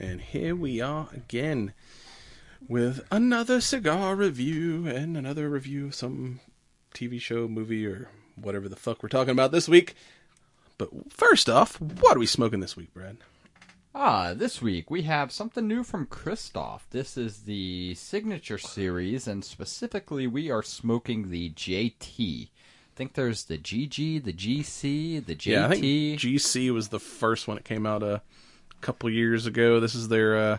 And here we are again with another cigar review and another review of some TV show, movie, or whatever the fuck we're talking about this week. But first off, what are we smoking this week, Brad? Ah, this week we have something new from Kristoff. This is the signature series, and specifically, we are smoking the JT. I think there's the GG, the GC, the JT. Yeah, I think GC was the first one that came out a couple years ago. This is their uh,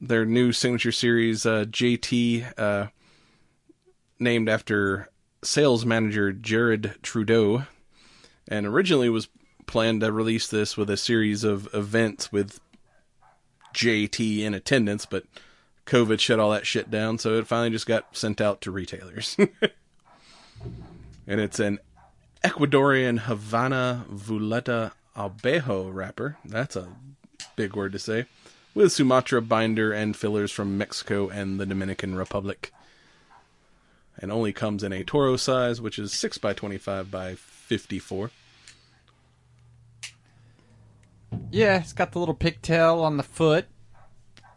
their new signature series, uh, JT, uh, named after sales manager Jared Trudeau, and originally was planned to release this with a series of events with JT in attendance, but COVID shut all that shit down, so it finally just got sent out to retailers. and it's an Ecuadorian Havana Vuelta Abajo wrapper. That's a big word to say. With Sumatra binder and fillers from Mexico and the Dominican Republic. And only comes in a Toro size, which is 6 by 25 by 54. Yeah, it's got the little pigtail on the foot.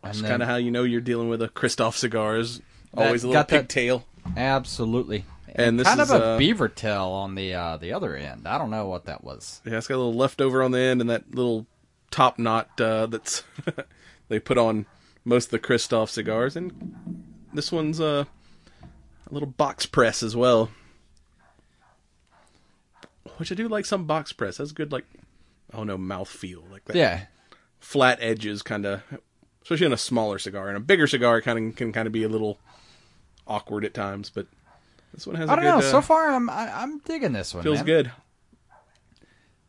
That's kind of how you know you're dealing with a Kristoff cigars. Always a little pigtail. Absolutely. And, and this kind is, of a uh, beaver tail on the uh, the other end. I don't know what that was. Yeah, it's got a little leftover on the end and that little top knot uh, that's they put on most of the Kristoff cigars. And this one's uh, a little box press as well. Which I do like some box press. That's good, like, I don't know, mouth feel. Like that Yeah. flat edges kind of, especially in a smaller cigar. And a bigger cigar kind of can kind of be a little awkward at times, but this one has I don't good, know. uh, so far, I'm I, I'm digging this one. feels man. good.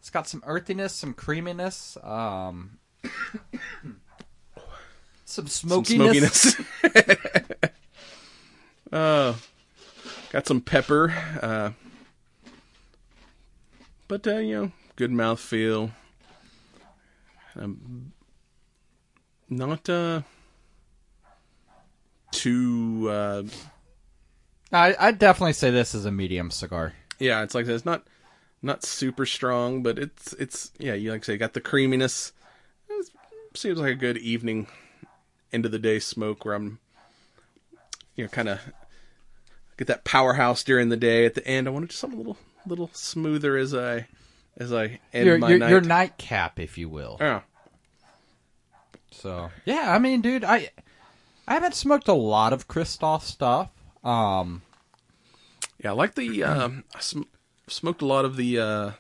It's got some earthiness, some creaminess, um, some Some smokiness. smokiness. uh, got some pepper. Uh, but, uh, you know, good mouth feel. Um, not uh, too. Uh, I I'd definitely say this is a medium cigar. yeah, it's like this. Not not super strong, but it's it's yeah. You like I say, got the creaminess. It seems like a good evening, end of the day smoke where I'm, you know, kind of get that powerhouse during the day. At the end, I want to just something a little little smoother as I as I end Your my your, night. your nightcap, if you will. yeah, So yeah, I mean, dude, I I haven't smoked a lot of Kristoff stuff. Um, yeah. I like the um, I sm- smoked a lot of the uh,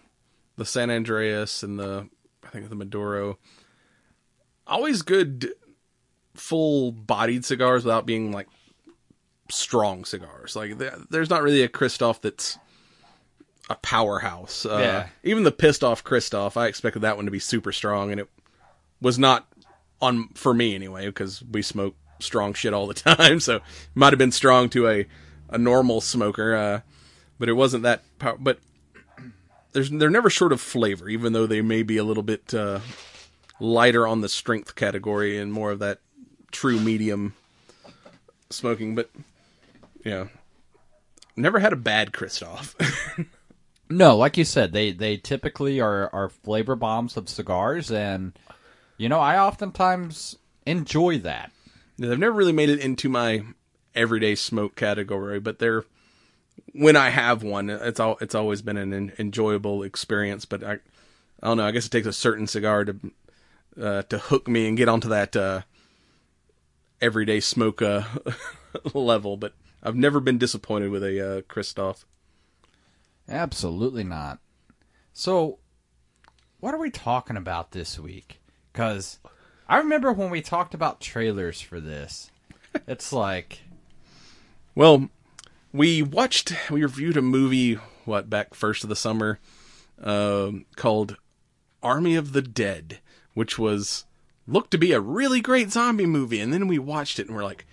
the San Andreas and the I think the Maduro. Always good, full bodied cigars without being like strong cigars. Like there's not really a Kristoff that's a powerhouse. Uh, Yeah. Even the pissed off Kristoff, I expected that one to be super strong, and it was not on for me anyway because we smoke strong shit all the time. So it might have been strong to a a normal smoker, uh, but it wasn't that. Pow- but there's they're never short of flavor, even though they may be a little bit uh, lighter on the strength category and more of that true medium smoking. But yeah, never had a bad Kristoff. no, like you said, they they typically are are flavor bombs of cigars, and you know, I oftentimes enjoy that. Yeah, They've never really made it into my everyday smoke category, but they're when I have one, it's all it's always been an en- enjoyable experience. But I, I don't know. I guess it takes a certain cigar to uh, to hook me and get onto that uh, everyday smoke uh, level. But I've never been disappointed with a uh, Kristoff. Absolutely not. So, what are we talking about this week? Because I remember when we talked about trailers for this. It's like, Well, we watched, we reviewed a movie, what, back first of the summer, um, called Army of the Dead, which was looked to be a really great zombie movie, and then we watched it and we're like,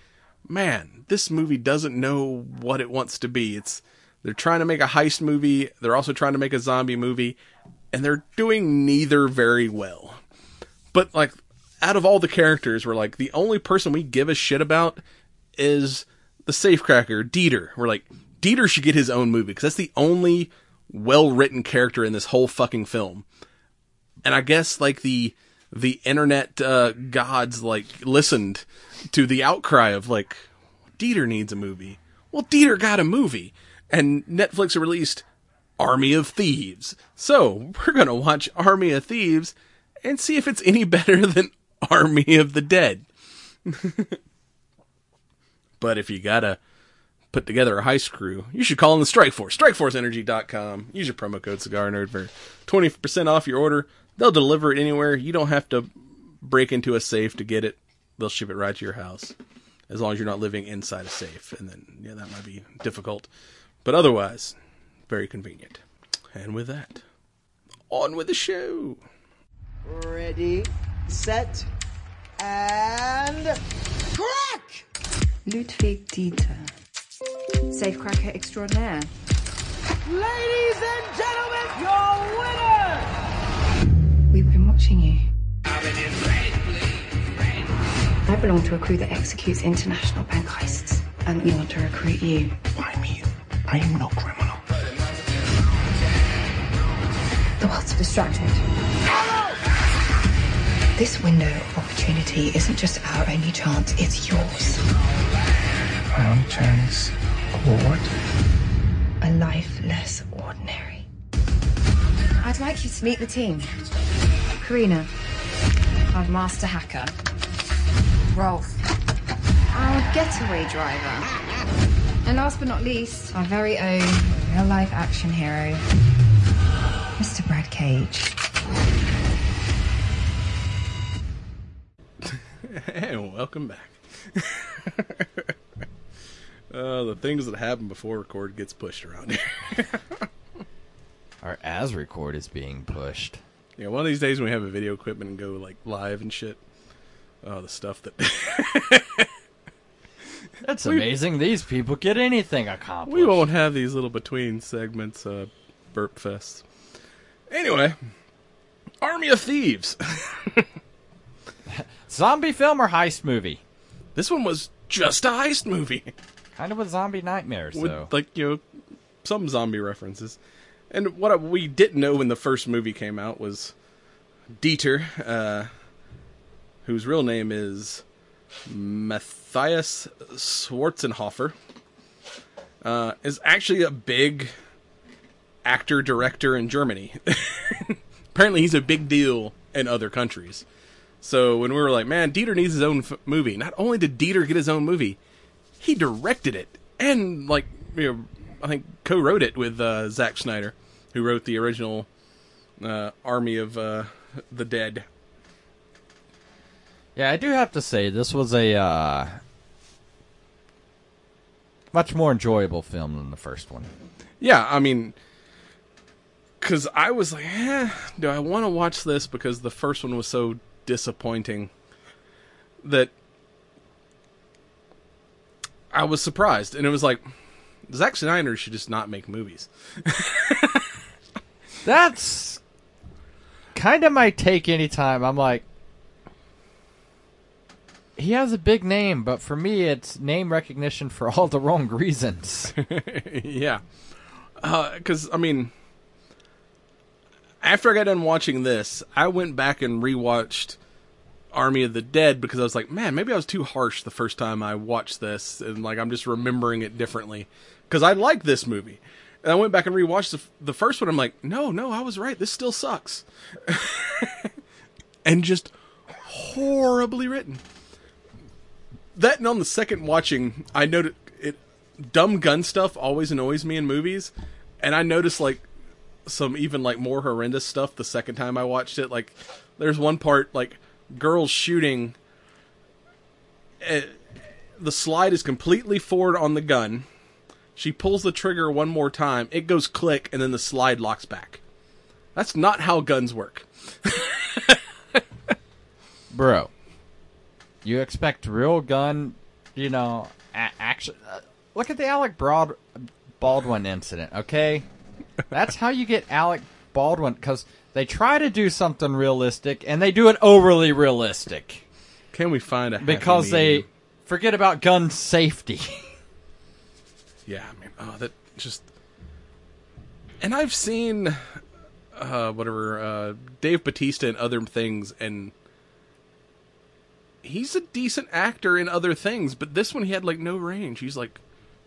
man, this movie doesn't know what it wants to be. It's they're trying to make a heist movie, they're also trying to make a zombie movie, and they're doing neither very well. But like out of all the characters, we're like the only person we give a shit about is the safecracker, Dieter. We're like, Dieter should get his own movie because that's the only well written character in this whole fucking film. And I guess like the the internet uh, gods like listened to the outcry of like Dieter needs a movie. Well, Dieter got a movie, and Netflix released Army of Thieves. So we're gonna watch Army of Thieves and see if it's any better than Army of the Dead. but if you gotta put together a heist crew, you should call in the Strike Force. StrikeForceEnergy.com. Use your promo code Cigar Nerd for 20% off your order. They'll deliver it anywhere. You don't have to break into a safe to get it. They'll ship it right to your house. As long as you're not living inside a safe. And then, yeah, that might be difficult. But otherwise, very convenient. And with that, on with the show. Ready, set, and crack! Ludwig Dieter, safecracker extraordinaire. Ladies and gentlemen, your winner! We've been watching you. I belong to a crew that executes international bank heists, and we want to recruit you. Why me? I am no criminal. The world's distracted. This window of opportunity isn't just our only chance, it's yours. My only chance. What? A life less ordinary. I'd like you to meet the team. Karina, our master hacker. Rolf, our getaway driver. And last but not least, our very own real life action hero, Mr. Brad Cage. And welcome back. uh, the things that happen before record gets pushed around here. Our as record is being pushed. yeah, one of these days when we have a video equipment and go like live and shit. Oh, the stuff that It's amazing these people get anything accomplished. we won't have these little between segments, uh, burp fests. Anyway, Army of Thieves. Zombie film or heist movie? this one was just a heist movie. Kind of a zombie nightmare, with so. like you know some zombie references. And what we didn't know when the first movie came out was Dieter, uh, whose real name is Matthias Schwarzenhofer, uh, is actually a big actor director in Germany. Apparently, he's a big deal in other countries. So when we were like, man, Dieter needs his own f- movie. Not only did Dieter get his own movie, he directed it and like you know, I think co-wrote it with uh, Zack Snyder, who wrote the original uh, Army of uh, the Dead. Yeah, I do have to say this was a uh, much more enjoyable film than the first one. Yeah, I mean, because I was like, eh, do I want to watch this? Because the first one was so disappointing that I was surprised, and it was like, Zack Snyder should just not make movies. That's kind of my take anytime. I'm like, he has a big name, but for me, it's name recognition for all the wrong reasons. yeah. Uh, because, I mean, after I got done watching this, I went back and rewatched Army of the Dead because I was like, man, maybe I was too harsh the first time I watched this. And, like, I'm just remembering it differently. Because I like this movie. And I went back and rewatched the, the first one. I'm like, no, no, I was right. This still sucks. and just horribly written. That and on the second watching, I noted it. Dumb gun stuff always annoys me in movies, and I noticed like some even like more horrendous stuff the second time I watched it. Like, there's one part like girls shooting. Uh, the slide is completely forward on the gun. She pulls the trigger one more time. It goes click, and then the slide locks back. That's not how guns work. Bro, You expect real gun, you know, a- action. Uh, look at the Alec Broad- Baldwin incident, okay? That's how you get Alec Baldwin, because they try to do something realistic and they do it overly realistic Can we find a happy because they forget about gun safety. Yeah, I mean, oh, that just. And I've seen, uh, whatever, uh, Dave Bautista and other things, and he's a decent actor in other things, but this one he had like no range. He's like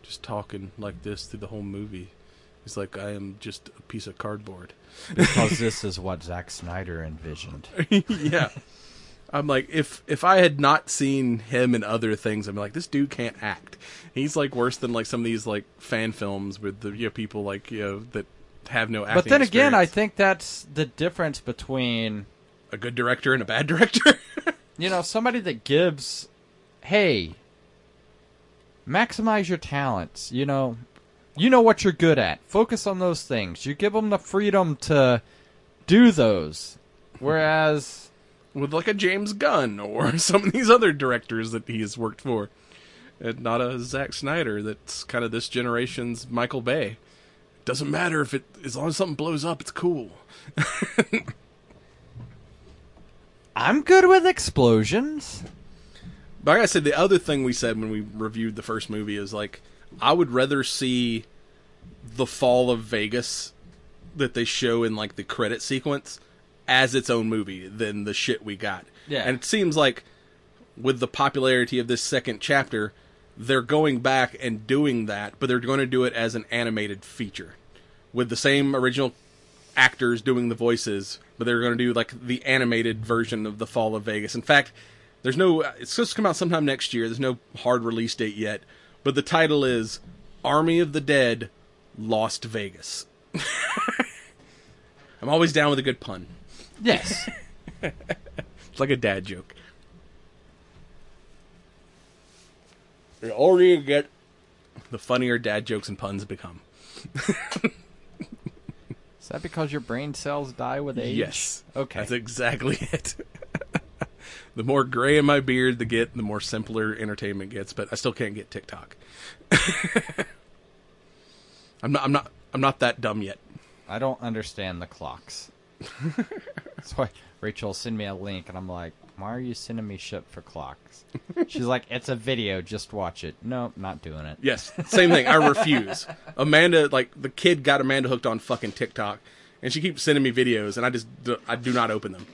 just talking like this through the whole movie. He's like, I am just a piece of cardboard. Because this is what Zack Snyder envisioned. yeah. I'm like, if if I had not seen him in other things, I'm like, this dude can't act. He's like worse than like some of these like fan films with the you know, people like you know that have no acting. But then again, I think that's the difference between a good director and a bad director. you know somebody that gives, hey, maximize your talents. You know, you know what you're good at. Focus on those things. You give them the freedom to do those. Whereas, with like a James Gunn or some of these other directors that he has worked for, and not a Zack Snyder that's kind of this generation's Michael Bay. Doesn't matter if it as long as something blows up, it's cool. I'm good with explosions. But like I said, the other thing we said when we reviewed the first movie is like, I would rather see the fall of Vegas that they show in like the credit sequence as its own movie than the shit we got. Yeah. And it seems like with the popularity of this second chapter, they're going back and doing that, but they're going to do it as an animated feature with the same original actors doing the voices, but they're going to do like the animated version of the Fall of Vegas. In fact, there's no. It's supposed to come out sometime next year. There's no hard release date yet, but the title is Army of the Dead: Lost Vegas. I'm always down with a good pun. Yes. It's like a dad joke. The older you get, the funnier dad jokes and puns become. Is that because your brain cells die with age? Yes. Okay. That's exactly it. The more gray in my beard the get, the more simpler entertainment gets, but I still can't get TikTok. I'm not I'm not I'm not that dumb yet. I don't understand the clocks. That's why Rachel send me a link, and I'm like, "Why are you sending me shit for clocks?" She's like, "It's a video, just watch it." No, not doing it. Yes, same thing. I refuse. Amanda, like the kid, got Amanda hooked on fucking TikTok, and she keeps sending me videos, and I just I do not open them.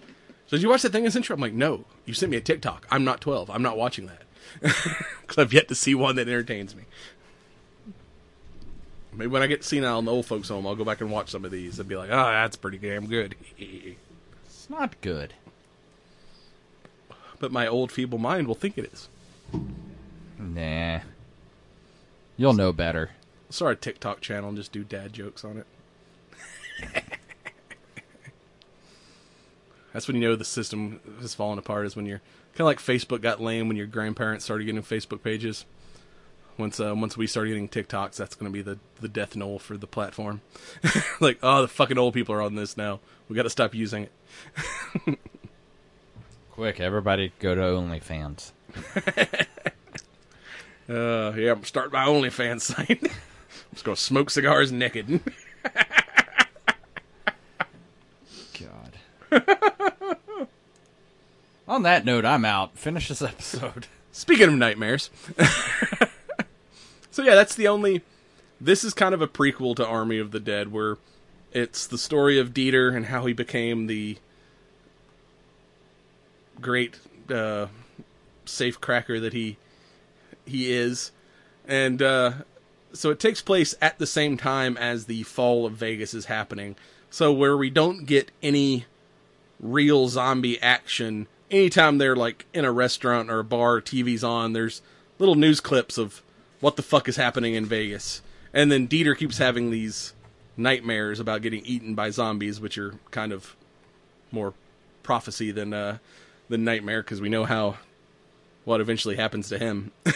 So did you watch that thing in Central? I'm like, no. You sent me a TikTok. I'm not 12. I'm not watching that because I've yet to see one that entertains me. Maybe when I get senile in the old folks' home, I'll go back and watch some of these and be like, oh, that's pretty damn good. It's not good. but my old feeble mind will think it is. Nah. You'll know better. Start a TikTok channel and just do dad jokes on it. That's when you know the system has fallen apart. Is when you're kind of like Facebook got lame when your grandparents started getting Facebook pages. Once uh, once we start getting TikToks, that's going to be the the death knell for the platform. like, oh, the fucking old people are on this now. We got to stop using it. Quick, everybody go to OnlyFans. Uh, yeah, I'm starting my OnlyFans site. I'm just gonna smoke cigars naked. God. On that note, I'm out. Finish this episode. Speaking of nightmares. so yeah, that's the only this is kind of a prequel to Army of the Dead where it's the story of Dieter and how he became the great uh safe cracker that he he is. And uh so it takes place at the same time as the fall of Vegas is happening. So where we don't get any real zombie action anytime they're like in a restaurant or a bar tv's on there's little news clips of what the fuck is happening in vegas and then dieter keeps having these nightmares about getting eaten by zombies which are kind of more prophecy than uh than nightmare because we know how what eventually happens to him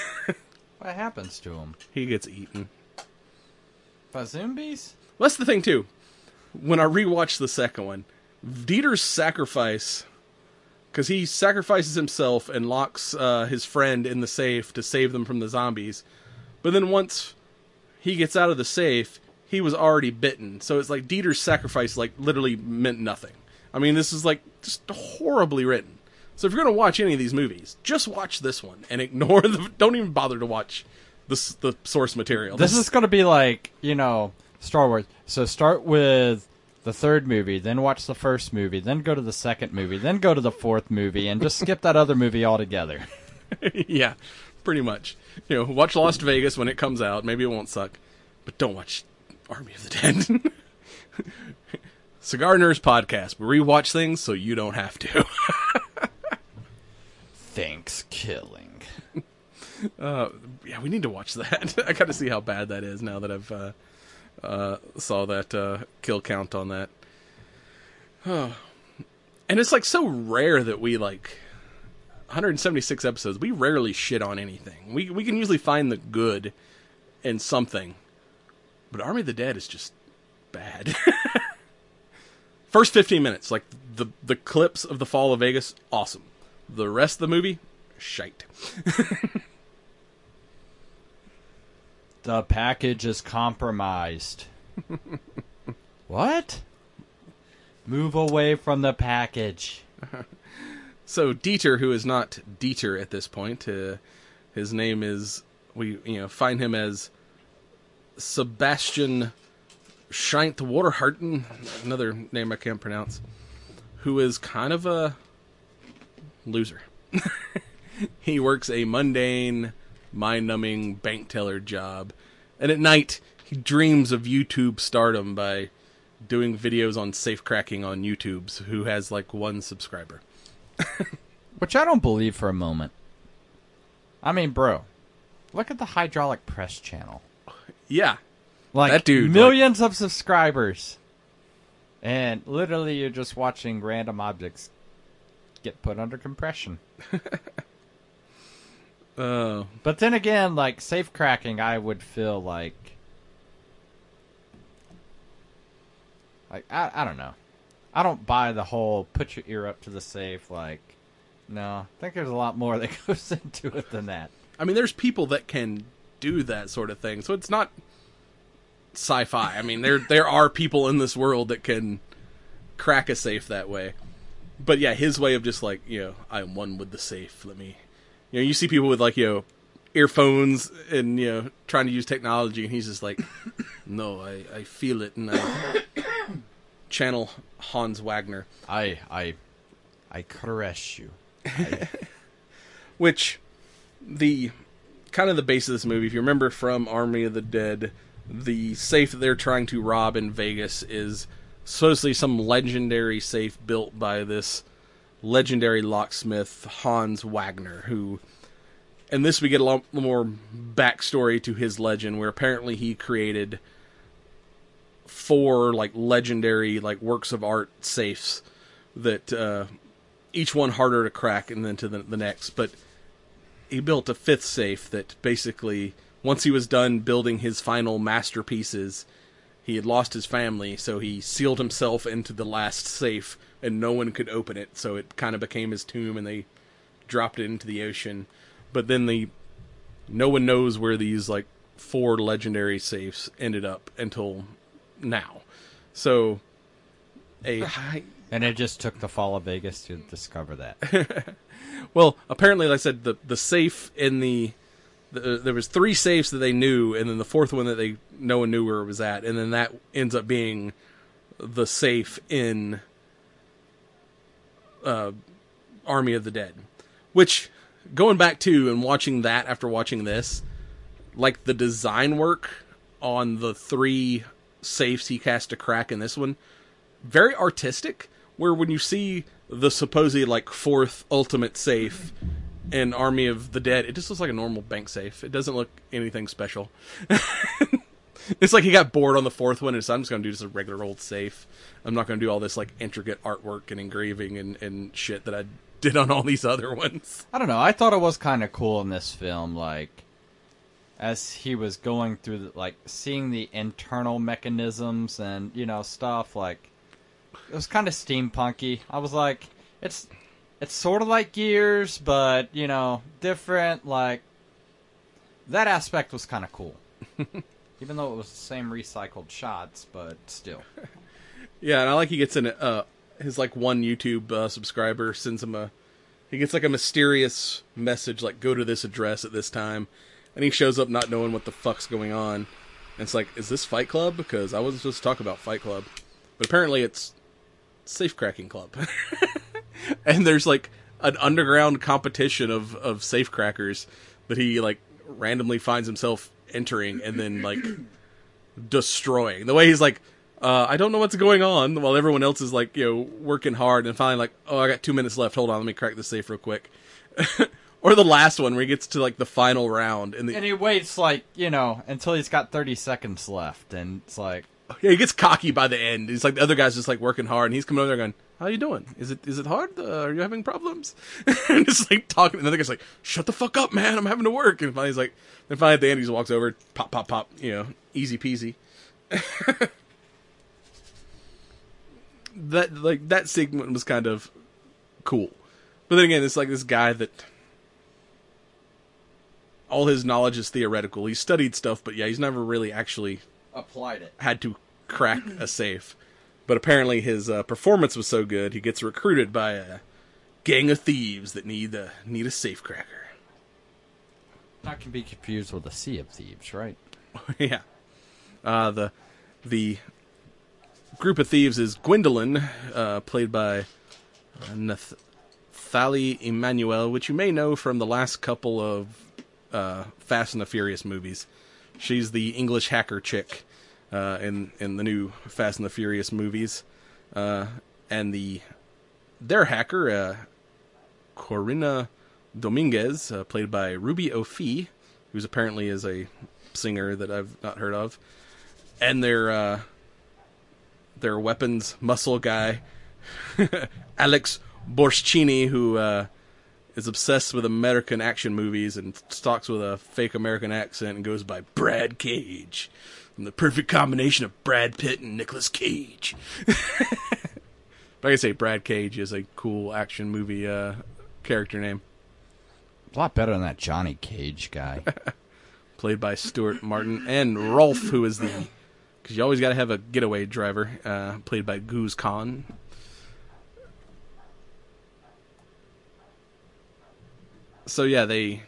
What happens to him? he gets eaten By zombies? Well, that's the thing too. When I rewatched the second one, Dieter's sacrifice because he sacrifices himself and locks uh, his friend in the safe to save them from the zombies. But then once he gets out of the safe, he was already bitten. So it's like Dieter's sacrifice like literally meant nothing. I mean, this is like just horribly written. So if you're gonna watch any of these movies, just watch this one and ignore the. Don't even bother to watch the the source material. This is going to be like, you know, Star Wars. So start with the third movie, then watch the first movie, then go to the second movie, then go to the fourth movie, and just skip that other movie altogether. yeah, pretty much. You know, watch Lost Vegas when it comes out. Maybe it won't suck, but don't watch Army of the Dead. Cigar Nerds podcast. We rewatch things so you don't have to. Thanks, killing. Uh, yeah, we need to watch that. I got to see how bad that is now that I've uh, uh, saw that uh, kill count on that. And it's like so rare that we like 176 episodes. We rarely shit on anything. We we can usually find the good in something, but Army of the Dead is just bad. First 15 minutes, like the the clips of the fall of Vegas, awesome. The rest of the movie, shite. The package is compromised. what? Move away from the package. So Dieter, who is not Dieter at this point, uh, his name is we you know find him as Sebastian Scheint Waterharten, another name I can't pronounce, who is kind of a loser. he works a mundane, mind-numbing bank teller job, and at night he dreams of YouTube stardom by doing videos on safe cracking on YouTube's who has like one subscriber. Which I don't believe for a moment. I mean, bro, look at the hydraulic press channel. Yeah. Like That dude, millions of subscribers, and literally you're just watching random objects get put under compression. Uh, But then again, like safe cracking, I would feel like, like I, I don't know, I don't buy the whole put your ear up to the safe. Like, no, I think there's a lot more that goes into it than that. I mean, there's people that can do that sort of thing, so it's not sci-fi. I mean, there there are people in this world that can crack a safe that way. But yeah, his way of just like you know, I'm one with the safe. Let me, you know, you see people with like you know, earphones and you know, trying to use technology, and he's just like, no, I I feel it, and I channel Hans Wagner. I I I caress you. which the kind of the base of this movie if you remember from army of the dead the safe that they're trying to rob in vegas is supposedly some legendary safe built by this legendary locksmith hans wagner who and this we get a lot more backstory to his legend where apparently he created four like legendary like works of art safes that uh each one harder to crack and then to the, the next. But he built a fifth safe that basically once he was done building his final masterpieces he had lost his family so he sealed himself into the last safe and no one could open it. So it kind of became his tomb and they dropped it into the ocean. But then the no one knows where these like four legendary safes ended up until now. So a high And it just took the fall of Vegas to discover that. Well, apparently, like I said, the the safe in the, the there was three safes that they knew, and then the fourth one that they no one knew where it was at, and then that ends up being the safe in uh, Army of the Dead. Which, going back to and watching that after watching this, like the design work on the three safes he cast to crack in this one, very artistic. Where when you see the supposedly like fourth ultimate safe in Army of the Dead, it just looks like a normal bank safe. It doesn't look anything special. it's like he got bored on the fourth one and said, "I'm just gonna do just a regular old safe. I'm not gonna do all this like intricate artwork and engraving and, and shit that I did on all these other ones." I don't know. I thought it was kind of cool in this film, like as he was going through, the, like seeing the internal mechanisms and you know stuff. Like it was kind of steampunky. I was like, it's it's sort of like Gears, but you know, different. Like that aspect was kind of cool, even though it was the same recycled shots, but still. Yeah, and I like he gets in uh his like one YouTube uh, subscriber sends him a he gets like a mysterious message like go to this address at this time, and he shows up not knowing what the fuck's going on. And it's like, is this Fight Club? Because I wasn't supposed to talk about Fight Club, but apparently it's Safe Cracking Club. and there's like an underground competition of of safe crackers that he like randomly finds himself entering and then like destroying. The way he's like, uh, I don't know what's going on, while everyone else is like, you know, working hard and finally like, oh, I got two minutes left. Hold on, let me crack this safe real quick. or the last one where he gets to like the final round and the And he waits like you know until he's got thirty seconds left, and it's like, yeah, he gets cocky by the end. He's like the other guy's just like working hard, and he's coming over there going, "How you doing? Is it is it hard? Uh, are you having problems?" and just like talking. And the guy's like, "Shut the fuck up, man! I'm having to work." And finally he's like, then finally at the end he just walks over, pop, pop, pop. You know, easy peasy. that like that segment was kind of cool, but then again, it's like this guy that all his knowledge is theoretical. He studied stuff, but yeah, he's never really actually applied it. had to crack a safe. But apparently his uh, performance was so good, he gets recruited by a gang of thieves that need a need a safe cracker. Not can be confused with a Sea of Thieves, right? yeah. Uh, the the group of thieves is Gwendolyn, uh, played by uh, Nath- Thali Emmanuel, which you may know from the last couple of uh, Fast and the Furious movies. She's the English hacker chick uh, in in the new Fast and the Furious movies, uh, and the their hacker, uh, Corinna Dominguez, uh, played by Ruby O. Fee, who's apparently is a singer that I've not heard of, and their uh, their weapons muscle guy, Alex Borschini, who uh, is obsessed with American action movies and talks with a fake American accent and goes by Brad Cage. And the perfect combination of Brad Pitt and Nicolas Cage. but I can say Brad Cage is a cool action movie uh, character name. A lot better than that Johnny Cage guy. played by Stuart Martin, and Rolf, who is the because you always got to have a getaway driver, uh, played by Guz Khan. So yeah, they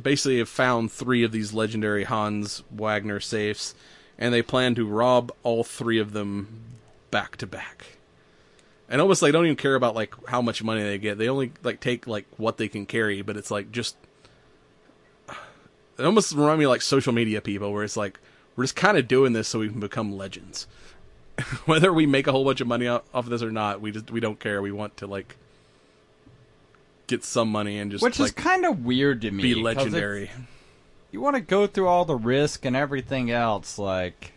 basically have found three of these legendary Hans Wagner safes, and they plan to rob all three of them back to back. And almost like don't even care about like how much money they get. They only like take like what they can carry, but it's like just it almost remind me like social media people where it's like we're just kind of doing this so we can become legends. Whether we make a whole bunch of money off of this or not, we just we don't care. We want to like get some money and just Which like is kind of weird to me. Be legendary. You want to go through all the risk and everything else, like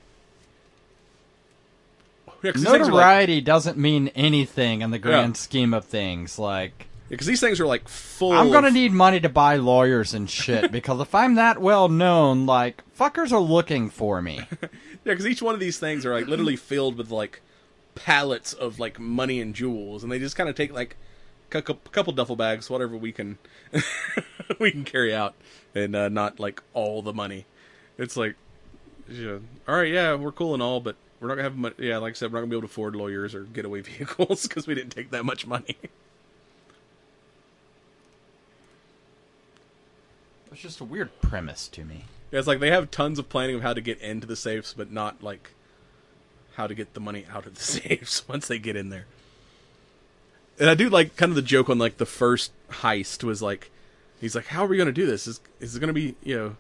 Yeah, 'cause these things are like, notoriety doesn't mean anything in the grand scheme of things. Like because these things are like full. I'm gonna of- need money to buy lawyers and shit because if I'm that well known, like fuckers are looking for me. Yeah, because each one of these things are like literally filled with like pallets of like money and jewels, and they just kind of take like a couple duffel bags, whatever we can we can carry out, and uh, not like all the money. It's like, yeah, all right, yeah, we're cool and all, but we're not gonna have money. Yeah, like I said, we're not gonna be able to afford lawyers or getaway vehicles because we didn't take that much money. It's just a weird premise to me. Yeah, it's like they have tons of planning of how to get into the safes, but not like how to get the money out of the safes once they get in there. And I do like kind of the joke on like the first heist was like, he's like, "How are we gonna do this? Is is it gonna be you know?"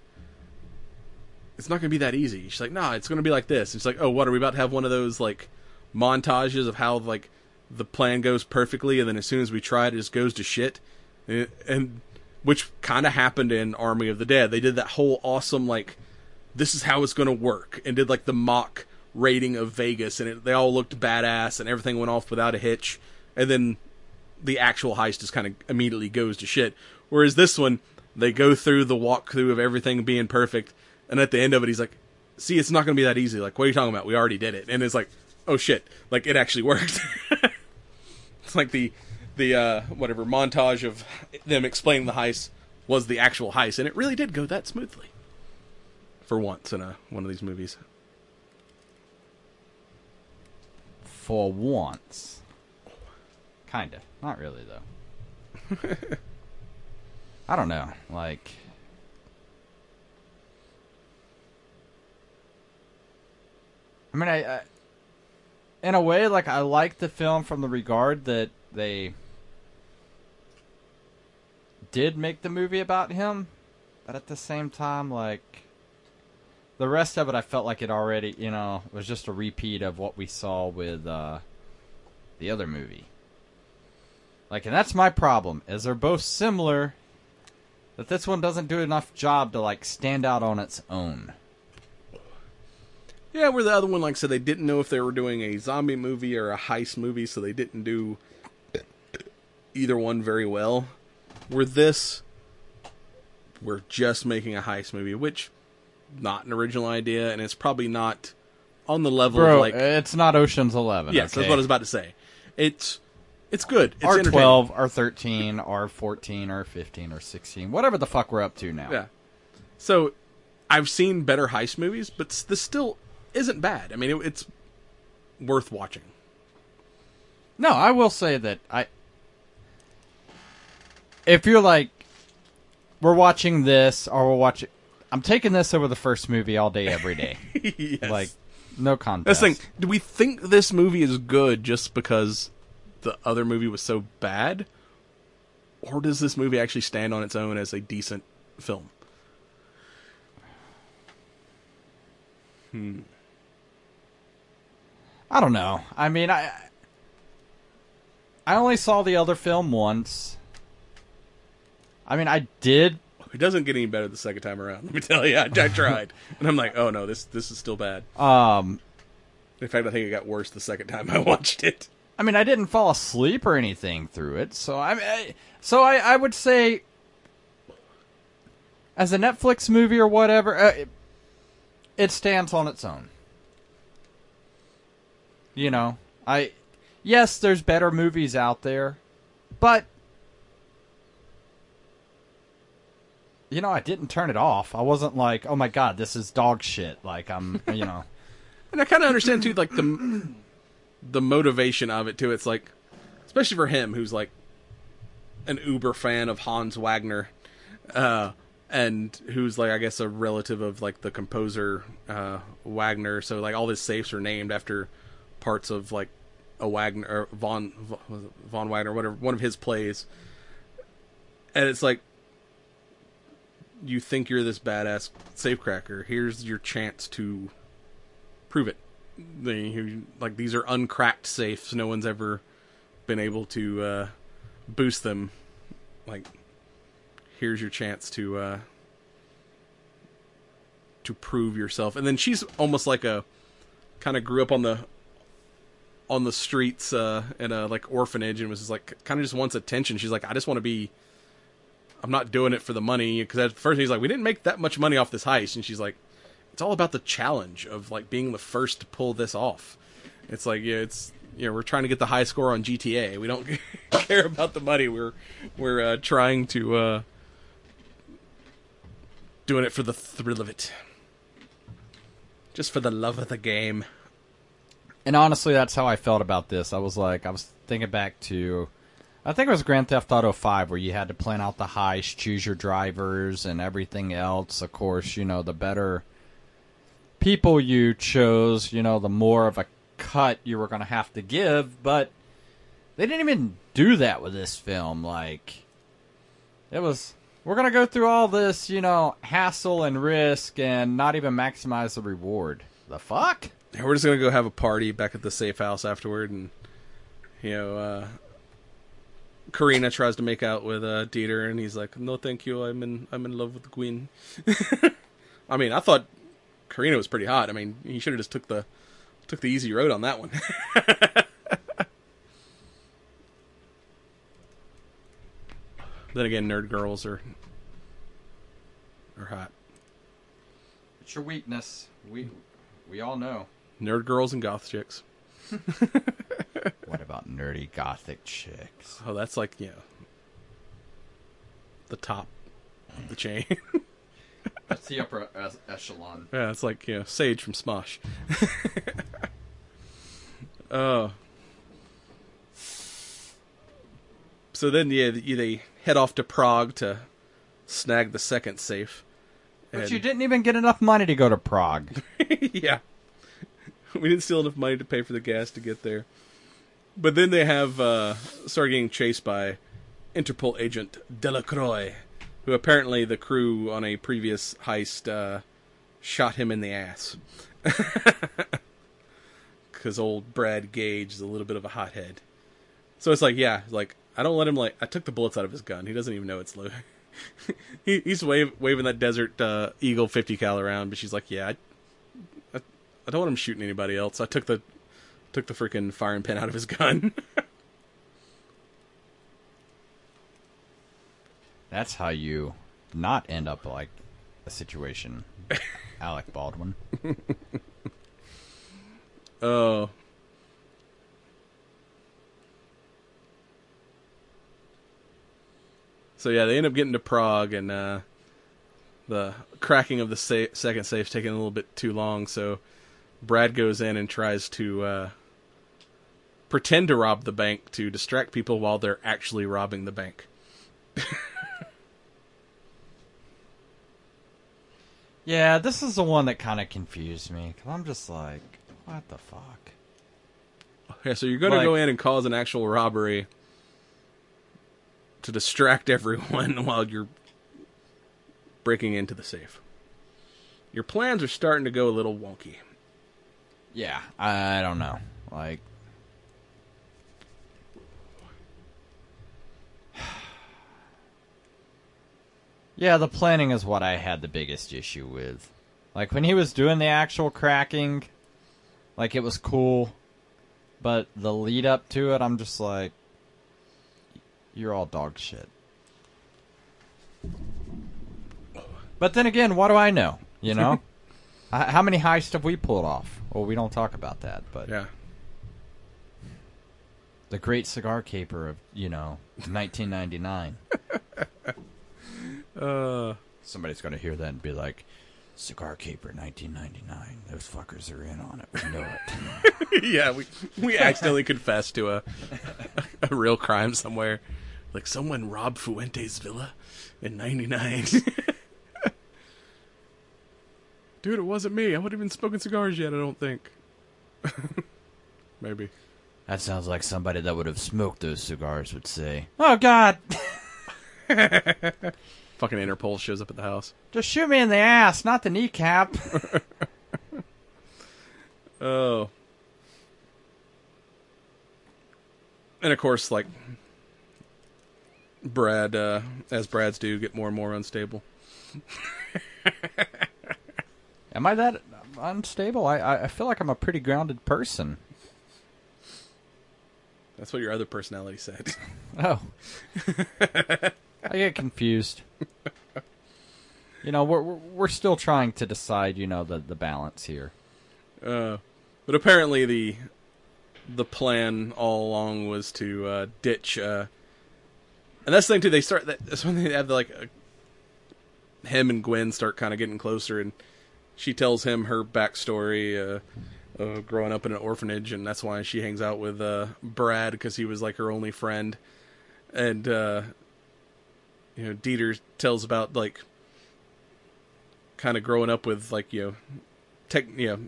It's not gonna be that easy. She's like, "No, it's gonna be like this." And she's like, "Oh, what are we about to have one of those like montages of how like the plan goes perfectly, and then as soon as we try it, it just goes to shit." And, and which kind of happened in Army of the Dead. They did that whole awesome like this is how it's to work and did like the mock rating of Vegas and it, they all looked badass and everything went off without a hitch and then the actual heist just kind of immediately goes to shit. Whereas this one they go through the walkthrough of everything being perfect and at the end of it he's like, "See, it's not going to be that easy. Like, what are you talking about? We already did it." And it's like, "Oh shit. Like it actually worked." it's like the the uh, whatever montage of them explaining the heist was the actual heist, and it really did go that smoothly for once in a one of these movies. For once. Kinda. Not really, though. I don't know. Like. I mean, I, I. In a way, like, I like the film from the regard that they. Did make the movie about him, but at the same time, like the rest of it, I felt like it already, you know, was just a repeat of what we saw with uh, the other movie. Like, and that's my problem, is they're both similar, that this one doesn't do enough job to like stand out on its own. Yeah, where the other one, like I said, they didn't know if they were doing a zombie movie or a heist movie, so they didn't do either one very well. Where this, we're just making a heist movie, which not an original idea, and it's probably not on the level Bro, of like it's not Ocean's Eleven. yes, okay? that's what I was about to say. It's it's good. It's R twelve, R thirteen, R fourteen, R fifteen, or sixteen, whatever the fuck we're up to now. Yeah. So I've seen better heist movies, but this still isn't bad. I mean, it, it's worth watching. No, I will say that I. If you're like, we're watching this, or we're watching, I'm taking this over the first movie all day, every day. yes. like, no That's contest. the thing. Do we think this movie is good just because the other movie was so bad? Or does this movie actually stand on its own as a decent film? Hmm. I don't know. I mean, I. I only saw the other film once. I mean, I did. It doesn't get any better the second time around. Let me tell you, I, I tried, and I'm like, oh no, this this is still bad. Um, In fact, I think it got worse the second time I watched it. I mean, I didn't fall asleep or anything through it, so I, I so I, I would say, as a Netflix movie or whatever, uh, it, it stands on its own. You know, I yes, there's better movies out there, but you know, I didn't turn it off. I wasn't like, oh my god, this is dog shit. Like I'm, you know. And I kind of understand too, like the the motivation of it too. It's like, especially for him, who's like an uber fan of Hans Wagner, uh, and who's like I guess a relative of like the composer uh, Wagner. So like all his safes are named after parts of like a Wagner or von von Wagner, whatever one of his plays. And it's like you think you're this badass safecracker. Here's your chance to prove it. They, like these are uncracked safes. No one's ever been able to uh, boost them. Like, here's your chance to uh, to prove yourself. And then she's almost like a kind of grew up on the on the streets uh, in a like orphanage and was just like kind of just wants attention. She's like, I just want to be. I'm not doing it for the money because at first he's like, we didn't make that much money off this heist, and she's like, it's all about the challenge of like being the first to pull this off. It's like yeah, it's you know we're trying to get the high score on GTA. We don't care about the money. We're we're uh, trying to uh, doing it for the thrill of it, just for the love of the game. And honestly, that's how I felt about this. I was like, I was thinking back to, I think it was Grand Theft Auto 5 where you had to plan out the heist, choose your drivers, and everything else. Of course, you know, the better people you chose, you know, the more of a cut you were going to have to give. But they didn't even do that with this film. Like, it was, we're going to go through all this, you know, hassle and risk and not even maximize the reward. The fuck? Yeah, we're just gonna go have a party back at the safe house afterward, and you know, uh, Karina tries to make out with uh, Dieter, and he's like, "No, thank you. I'm in. I'm in love with the queen." I mean, I thought Karina was pretty hot. I mean, he should have just took the took the easy road on that one. then again, nerd girls are are hot. It's your weakness. We we all know. Nerd girls and goth chicks. What about about nerdy gothic chicks. Oh, that's like you know the top of the chain. That's the upper es- echelon. yeah, it's like you know Sage from Smosh. Oh. so then, yeah, they head off to Prague to snag the second safe. But And- you didn't even get enough money to go to Prague. yeah. We didn't steal enough money to pay for the gas to get there. But then they have uh, start getting chased by Interpol agent Delacroix, who apparently the crew on a previous heist uh, shot him in the ass. Because old Brad Cage is a little bit of a hothead. So it's like, yeah, like I don't let him like I took the bullets out of his gun. He doesn't even know it's loaded. he, he's wave, waving that Desert uh, Eagle 50 cal around, but she's like, yeah, I, I, I don't want him shooting anybody else. I took the took the freaking firing pin out of his gun. That's how you not end up like a situation. Alec Baldwin. Oh. So yeah, they end up getting to Prague, and uh, the cracking of the sa- second safe's taking a little bit too long. So Brad goes in and tries to uh, pretend to rob the bank to distract people while they're actually robbing the bank. Yeah, this is the one that kind of confused me because I'm just like, what the fuck? Yeah, so you're going to go in and cause an actual robbery to distract everyone while you're breaking into the safe. Your plans are starting to go a little wonky. Yeah, I don't know. Like, yeah, the planning is what I had the biggest issue with. Like when he was doing the actual cracking, like it was cool, but the lead up to it, I'm just like, you're all dog shit. But then again, what do I know? You know, how many heists have we pulled off? Well, we don't talk about that, but Yeah. the Great Cigar Caper of you know 1999. Uh, Somebody's gonna hear that and be like, "Cigar Caper 1999. Those fuckers are in on it. We know it." yeah, we we accidentally confessed to a a real crime somewhere. Like someone robbed Fuente's villa in '99. Dude, it wasn't me. I wouldn't even smoking cigars yet. I don't think. Maybe. that sounds like somebody that would have smoked those cigars would say, "Oh God, Fucking Interpol shows up at the house. just shoot me in the ass, not the kneecap." Oh. And of course, like Brad, uh, as Brads do, get more and more unstable. Am I that unstable? I I I feel like I'm a pretty grounded person. That's what your other personality said. Oh. I get confused. You know, we're we're still trying to decide, you know, the the balance here. Uh, but apparently the the plan all along was to uh, ditch. Uh, and that's the thing too. They start. that- That's when they have the, like uh him and Gwen start kind of getting closer, and she tells him her backstory. Uh, uh, growing up in an orphanage, and that's why she hangs out with uh, Brad because he was like her only friend. And uh, you know, Dieter tells about like kind of growing up with like you know, tech, you know,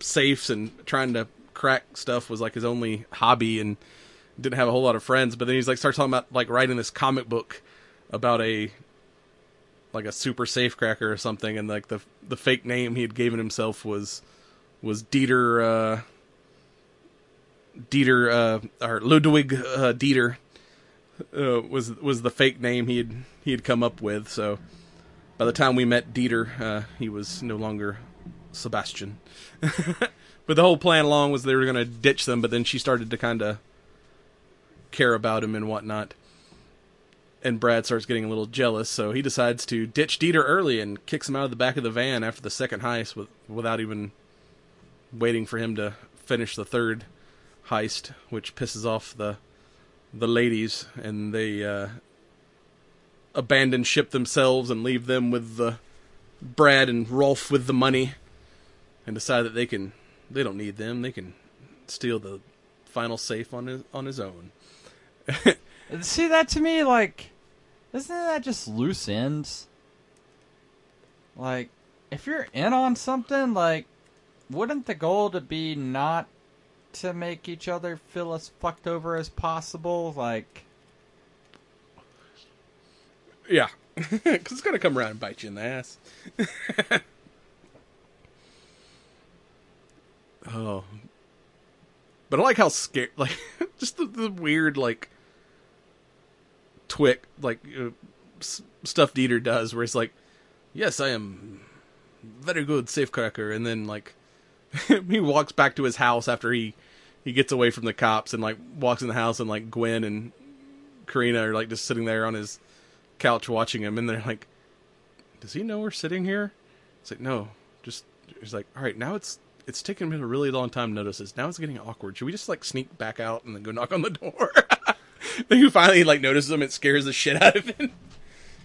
safes and trying to crack stuff was like his only hobby, and didn't have a whole lot of friends. But then he's like starts talking about like writing this comic book about a like a super safe cracker or something, and like the the fake name he had given himself was was Dieter uh, Dieter uh, or Ludwig uh, Dieter uh, was was the fake name he had he had come up with. So by the time we met Dieter, uh, he was no longer Sebastian. but the whole plan along was they were going to ditch them, but then she started to kind of care about him and whatnot. And Brad starts getting a little jealous, so he decides to ditch Dieter early and kicks him out of the back of the van after the second heist with, without even waiting for him to finish the third heist, which pisses off the the ladies, and they uh, abandon ship themselves and leave them with the Brad and Rolf with the money, and decide that they can they don't need them. They can steal the final safe on his on his own. See that to me, like, isn't that just loose ends? Like, if you're in on something, like, wouldn't the goal to be not to make each other feel as fucked over as possible? Like, Yeah, because it's gonna come around and bite you in the ass. oh, but I like how scared, like, just the, the weird, like, twick, like, uh, s- stuff Dieter does, where he's like, "Yes, I am very good safecracker," and then like, he walks back to his house after he he gets away from the cops and like walks in the house and like Gwen and Karina are like just sitting there on his couch watching him, and they're like, "Does he know we're sitting here?" It's like, "No, just." He's like, "All right, now it's it's taken me a really long time to notice this. Now it's getting awkward. Should we just like sneak back out and then go knock on the door?" then he finally like notices him. It scares the shit out of him.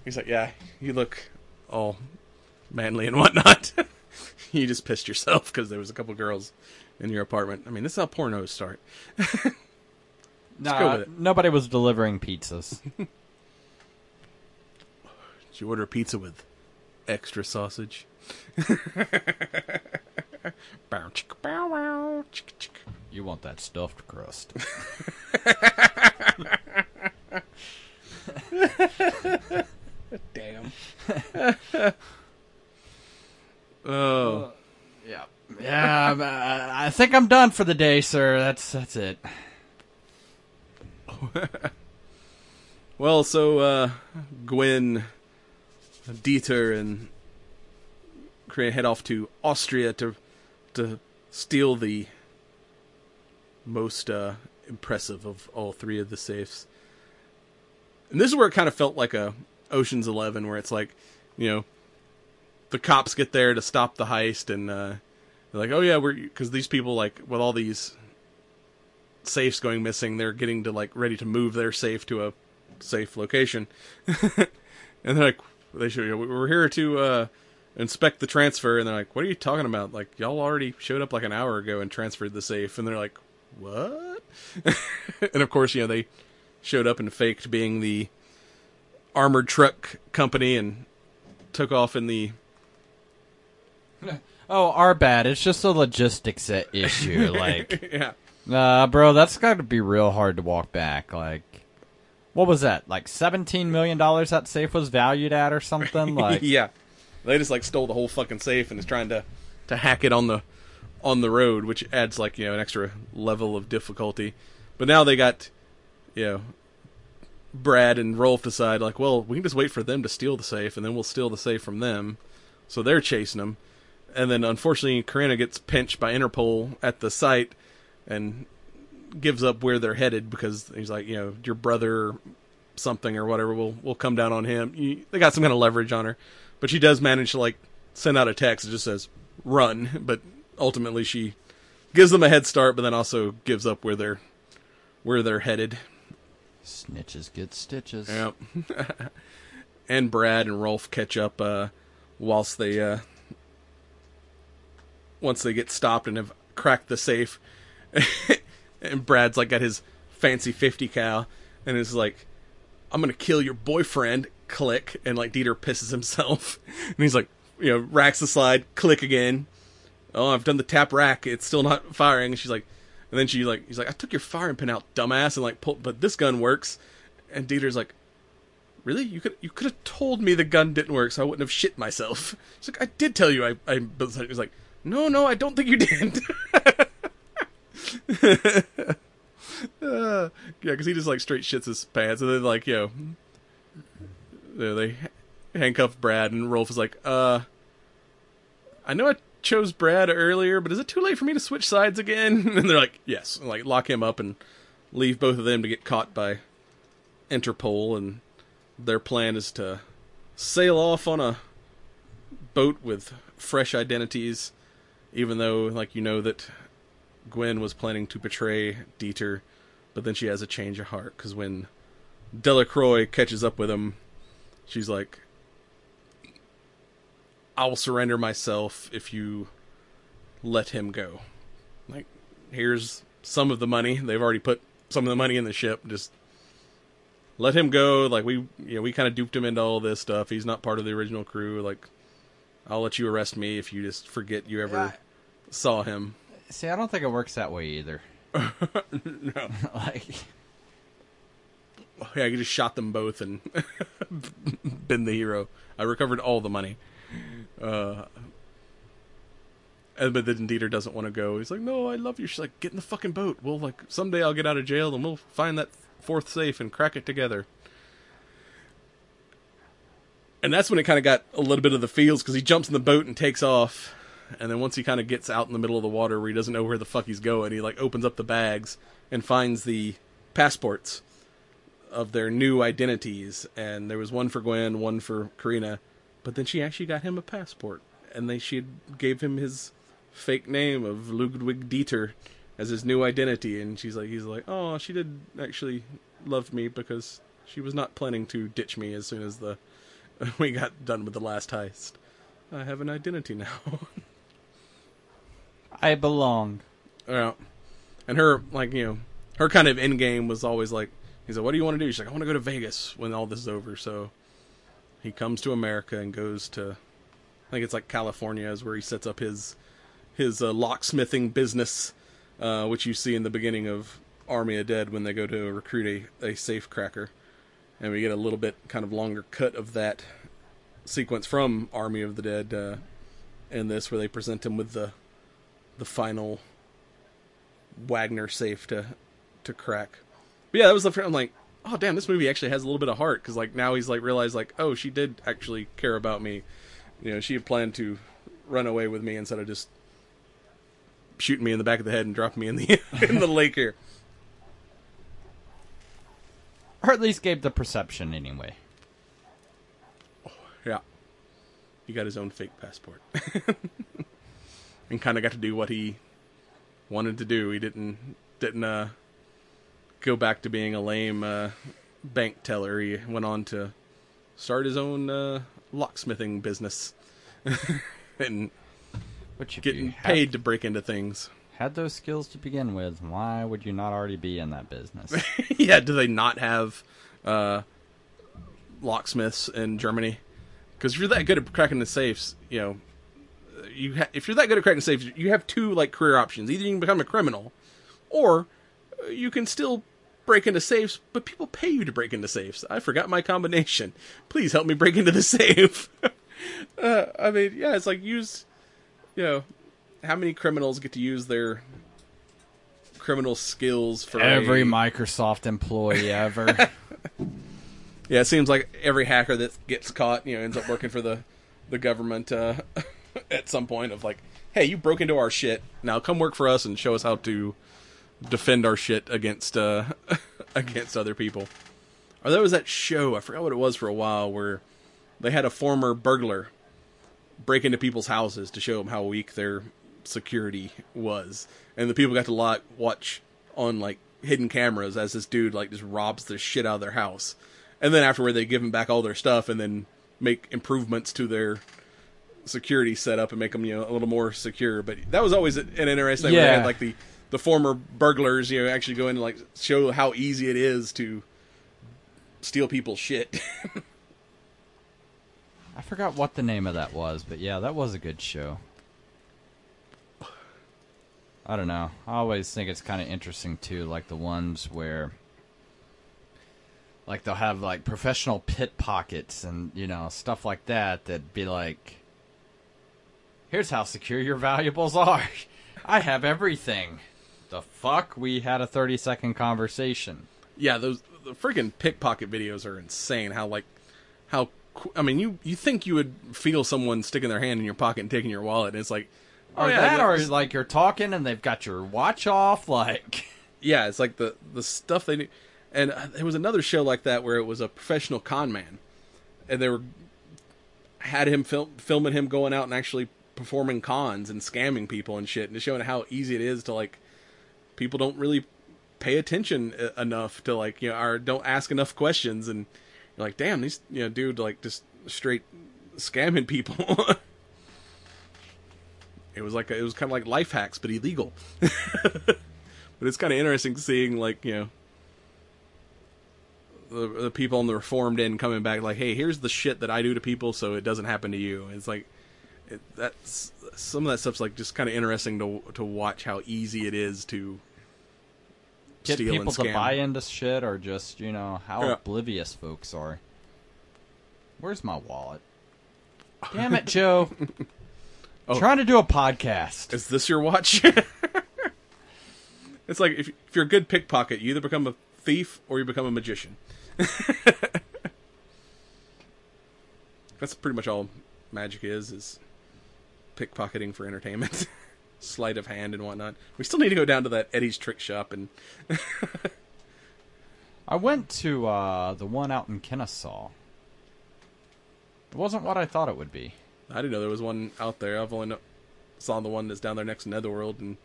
He's like, "Yeah, you look all manly and whatnot. you just pissed yourself because there was a couple girls in your apartment. I mean, this is how pornos start." nah, go with it. nobody was delivering pizzas. Did you order a pizza with extra sausage? Bow, chicka, bow, wow, chicka, chicka. you want that stuffed crust. Damn. Oh, yeah. Yeah, I'm, uh, I think I'm done for the day, sir. That's that's it. well, so uh, Gwen, Dieter, and Korea head off to Austria to to steal the most uh, impressive of all three of the safes. And this is where it kind of felt like a Ocean's Eleven, where it's like, you know, the cops get there to stop the heist, and uh, they're like, "Oh yeah, we're because these people like with all these safes going missing, they're getting to like ready to move their safe to a safe location, and they're like, they show you we're here to uh, inspect the transfer, and they're like, "What are you talking about? Like y'all already showed up like an hour ago and transferred the safe," and they're like, "What?" and of course, you know they showed up and faked being the armored truck company and took off in the Oh, our bad. It's just a logistics issue. Like, yeah nah, bro, that's got to be real hard to walk back. Like, what was that? Like seventeen million dollars that safe was valued at, or something? Like, yeah they just like stole the whole fucking safe and is trying to to hack it on the on the road which adds like you know an extra level of difficulty but now they got you know brad and rolf decide like well we can just wait for them to steal the safe and then we'll steal the safe from them so they're chasing them and then unfortunately karina gets pinched by interpol at the site and gives up where they're headed because he's like you know your brother something or whatever will will come down on him. You, they got some kind of leverage on her, but she does manage to like send out a text that just says "run," but ultimately she gives them a head start, but then also gives up where they're where they're headed. snitches get stitches. Yep. and Brad and Rolf catch up uh, whilst they uh, once they get stopped and have cracked the safe. and Brad's like got his fancy fifty cal and is like, "I'm gonna kill your boyfriend." Click and like Dieter pisses himself, and he's like, you know, racks the slide. Click again. Oh, I've done the tap rack. It's still not firing. And she's like, and then she like, he's like, I took your firing pin out, dumbass, and like, pull, but this gun works. And Dieter's like, really? You could you could have told me the gun didn't work, so I wouldn't have shit myself. She's like, I did tell you. I I he's like, no, no, I don't think you did. uh, yeah, because he just like straight shits his pants, and then like they, they handcuff Brad, and Rolf is like, uh, I know I chose Brad earlier, but is it too late for me to switch sides again? And they're like, yes, and, like lock him up and leave both of them to get caught by Interpol, and their plan is to sail off on a boat with fresh identities, even though, like, you know that Gwen was planning to betray Dieter, but then she has a change of heart because when Delacroix catches up with him, she's like, "I will surrender myself if you let him go." Like, here's some of the money. They've already put some of the money in the ship. Just let him go. Like we, you know, we kind of duped him into all this stuff. He's not part of the original crew. Like, I'll let you arrest me if you just forget you ever Yeah. saw him. See, I don't think it works that way either. no. like, Yeah, I just shot them both and been the hero. I recovered all the money. Uh, and but then Dieter doesn't want to go. He's like, "No, I love you." She's like, "Get in the fucking boat. We'll like someday I'll get out of jail and we'll find that fourth safe and crack it together." And that's when it kind of got a little bit of the feels because he jumps in the boat and takes off. And then once he kind of gets out in the middle of the water where he doesn't know where the fuck he's going, he like opens up the bags and finds the passports of their new identities. And there was one for Gwen, one for Karina, but then she actually got him a passport, and they she gave him his fake name of Ludwig Dieter as his new identity. And she's like, he's like, oh, she did actually love me because she was not planning to ditch me as soon as the we got done with the last heist. I have an identity now. I belong. Yeah. And her, like, you know, her kind of end game was always like, he's like, what do you want to do? She's like, I want to go to Vegas when all this is over. So he comes to America and goes to, I think it's like California is where he sets up his, his uh, locksmithing business, uh, which you see in the beginning of Army of Dead when they go to recruit a, a safe cracker. And we get a little bit kind of longer cut of that sequence from Army of the Dead uh, in this, where they present him with the the final Wagner safe to to crack. But yeah, that was the. I'm like, oh damn, this movie actually has a little bit of heart because like now he's like realized like, oh, she did actually care about me. You know, she had planned to run away with me instead of just shooting me in the back of the head and dropping me in the in the lake here. Or at least gave the perception anyway. Yeah, he got his own fake passport and kind of got to do what he wanted to do. He didn't didn't uh, go back to being a lame uh, bank teller. He went on to start his own uh, locksmithing business and Which getting paid to break into things. Had those skills to begin with, why would you not already be in that business? yeah, do they not have uh, locksmiths in Germany? Because if you're that good at cracking the safes, you know, you ha- if you're that good at cracking safes, you have two like career options. Either you can become a criminal, or uh, you can still break into safes, but people pay you to break into safes. I forgot my combination. Please help me break into the safe. uh, I mean, yeah, it's like use, you know, how many criminals get to use their criminal skills for Every a- Microsoft employee ever. Yeah, it seems like every hacker that gets caught, you know, ends up working for the the government uh, at some point. Of like, hey, you broke into our shit. Now come work for us and show us how to defend our shit against uh, against other people. Or there was that show I forgot what it was for a while where they had a former burglar break into people's houses to show them how weak their security was, and the people got to lot watch on like hidden cameras as this dude like just robs the shit out of their house, and then afterward they give him back all their stuff and then make improvements to their security setup and make them you know a little more secure. But that was always an interesting. Yeah. had, like the the former burglars, you know, actually go in and like show how easy it is to steal people's shit. I forgot what the name of that was, but yeah, that was a good show. I don't know. I always think it's kind of interesting too, like the ones where, like they'll have like professional pit pockets and you know stuff like that. That be like, here's how secure your valuables are. I have everything. The fuck? We had a thirty second conversation. yeah, those the freaking pickpocket videos are insane. How like how I mean, you you think you would feel someone sticking their hand in your pocket and taking your wallet, and it's like, oh Or yeah, that, or like you're talking and they've got your watch off, like. yeah, it's like the the stuff they do. And uh, there was another show like that where it was a professional con man, and they were had him film, filming him going out and actually performing cons and scamming people and shit, and showing how easy it is to like people don't really pay attention uh, enough to like you know or don't ask enough questions and you're like damn these you know dude like just straight scamming people it was like a, it was kind of like life hacks but illegal but it's kind of interesting seeing like you know the, the people on the reformed end coming back like hey here's the shit that i do to people so it doesn't happen to you it's like it, that's some of that stuff's like just kind of interesting to to watch how easy it is to Get people to buy into shit or just, you know, how Yeah. oblivious folks are. Where's my wallet? Damn it, Joe. Oh. Trying to do a podcast. Is this your watch? it's like if, if you're a good pickpocket, you either become a thief or you become a magician. That's pretty much all magic is is pickpocketing for entertainment, sleight of hand and whatnot. We still need to go down to that Eddie's trick shop and I went to uh, the one out in Kennesaw. It wasn't what I thought it would be. I didn't know there was one out there. I've only saw the one that's down there next to Netherworld, and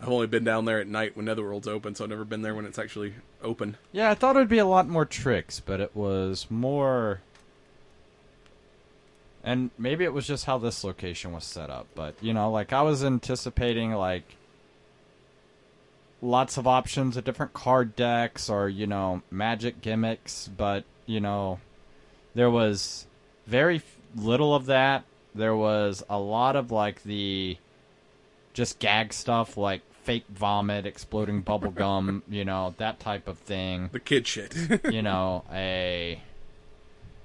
I've only been down there at night when Netherworld's open, so I've never been there when it's actually open. Yeah, I thought it would be a lot more tricks, but it was more. And maybe it was just how this location was set up, but you know, like I was anticipating like lots of options of different card decks or you know magic gimmicks, but you know there was very little of that. There was a lot of like the just gag stuff like fake vomit, exploding bubble gum, you know, that type of thing. The kid shit. you know, a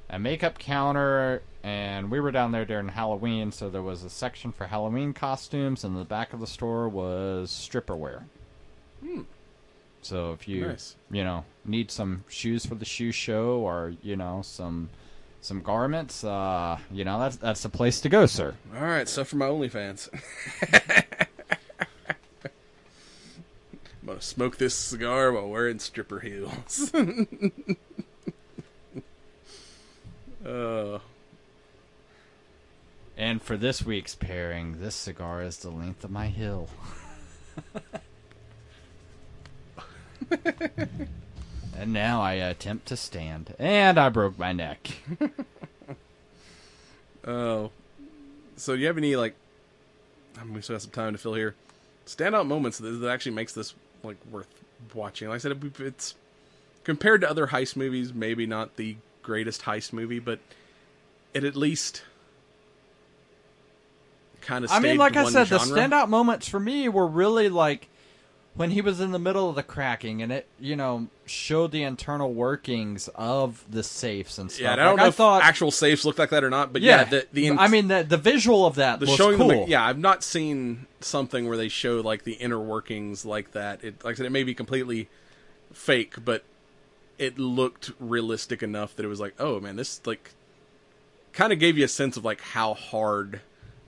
a makeup counter and we were down there during Halloween, so there was a section for Halloween costumes and the back of the store was stripperware. Hmm. So if you Nice. you know, need some shoes for the shoe show or, you know, some some garments, uh, you know, that's that's the place to go, sir. All right, stuff for my OnlyFans. I'm gonna smoke this cigar while wearing stripper heels. uh, And for this week's pairing, this cigar is the length of my hill. and now I attempt to stand, and I broke my neck. oh, so do you have any like? I mean, we still have some time to fill here. Standout moments that, that actually makes this like worth watching. Like I said, it- it's compared to other heist movies, maybe not the greatest heist movie, but it at least kind of. I mean, like I said, genre. the standout moments for me were really like when he was in the middle of the cracking, and it you know showed the internal workings of the safes and stuff. Yeah, and I don't know if thought, actual safes look like that or not, but yeah, yeah, the the in- I mean the the visual of that the showing cool. them. Yeah, I've not seen something where they show like the inner workings like that. It like I said, it may be completely fake, but it looked realistic enough that it was like, oh man, this like kind of gave you a sense of like how hard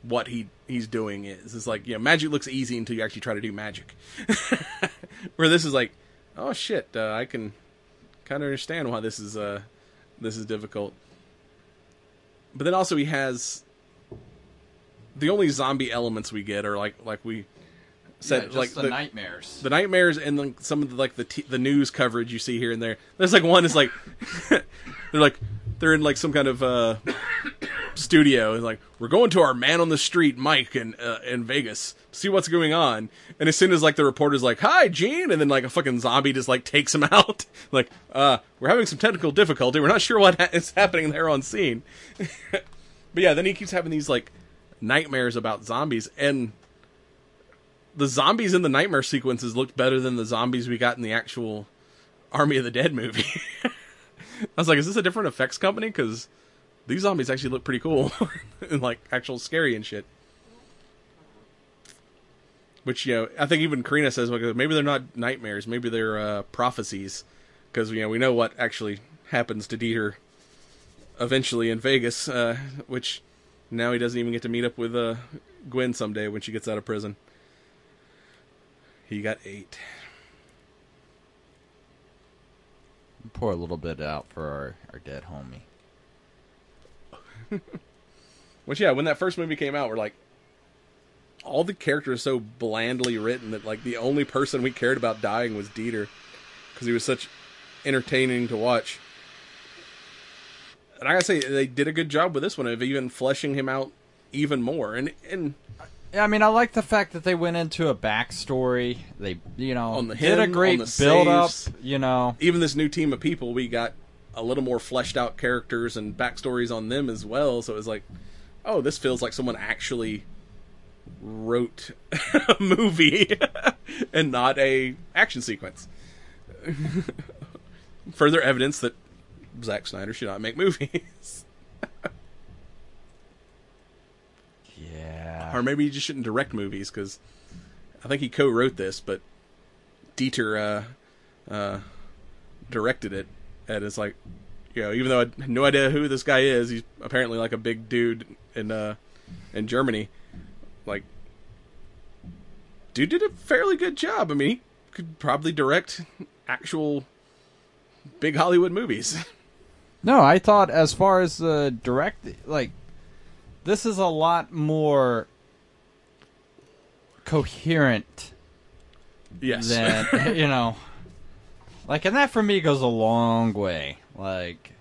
what he he's doing is. It's like you know, magic looks easy until you actually try to do magic. Where this is like, oh shit, uh, I can kind of understand why this is uh this is difficult. But then also he has the only zombie elements we get are like like we said Yeah, just like the, nightmares. the nightmares and then some of the like the t- the news coverage you see here and there. There's like one is like they're like they're in like some kind of uh studio and like we're going to our man on the street Mike in uh, in Vegas to see what's going on. And as soon as like the reporter's like, "Hi, Gene," and then like a fucking zombie just like takes him out. like, uh, we're having some technical difficulty. We're not sure what ha- is happening there on scene. but yeah, then he keeps having these like nightmares about zombies and the zombies in the nightmare sequences looked better than the zombies we got in the actual Army of the Dead movie. I was like, is this a different effects company? Because these zombies actually look pretty cool and like actual scary and shit. Which you know, I think even Karina says maybe they're not nightmares, maybe they're uh, prophecies, because you know we know what actually happens to Dieter eventually in Vegas, uh, which now he doesn't even get to meet up with uh, Gwen someday when she gets out of prison. He got eight. Pour a little bit out for our, our dead homie. Which yeah, when that first movie came out, we're like, all the characters are so blandly written that like the only person we cared about dying was Dieter because he was such entertaining to watch. And I gotta say, they did a good job with this one of even fleshing him out even more. And and Yeah, I mean, I like the fact that they went into a backstory. They, you know, On the did a great build up. You know, even this new team of people, we got a little more fleshed out characters and backstories on them as well. So it was like, oh, this feels like someone actually wrote a movie and not a action sequence. Further evidence that Zack Snyder should not make movies, yeah. or maybe he just shouldn't direct movies because I think he co-wrote this, but Dieter uh, uh, directed it, and it's like, you know, even though I had no idea who this guy is, he's apparently like a big dude in uh, in Germany. Like, dude did a fairly good job. I mean, he could probably direct actual big Hollywood movies. No, I thought as far as the direct, like, this is a lot more coherent yes, than you know. Like, and that for me goes a long way. Like,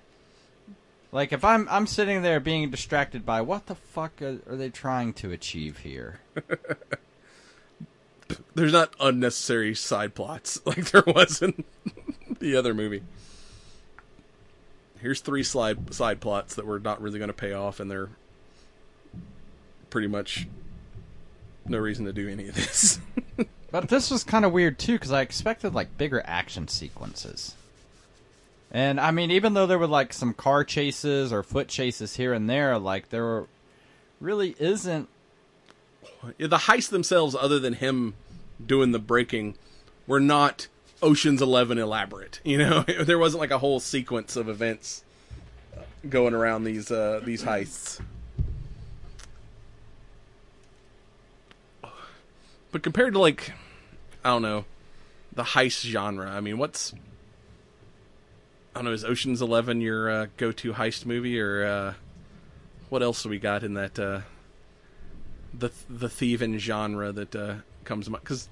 like if I'm I'm sitting there being distracted by what the fuck are, they trying to achieve here? there's not unnecessary side plots like there was in the other movie. Here's three slide side plots that were not really going to pay off, and they're pretty much no reason to do any of this. But this was kind of weird too because I expected like bigger action sequences. And I mean, even though there were like some car chases or foot chases here and there, like there were, really isn't. The heists themselves, other than him doing the breaking, were not Ocean's Eleven elaborate. You know, there wasn't like a whole sequence of events going around these uh, these heists. But compared to like, I don't know, the heist genre. I mean, what's I don't know. Is Ocean's Eleven your uh, go-to heist movie, or uh, what else do we got in that? Uh, the the thieving genre that uh, comes to mind because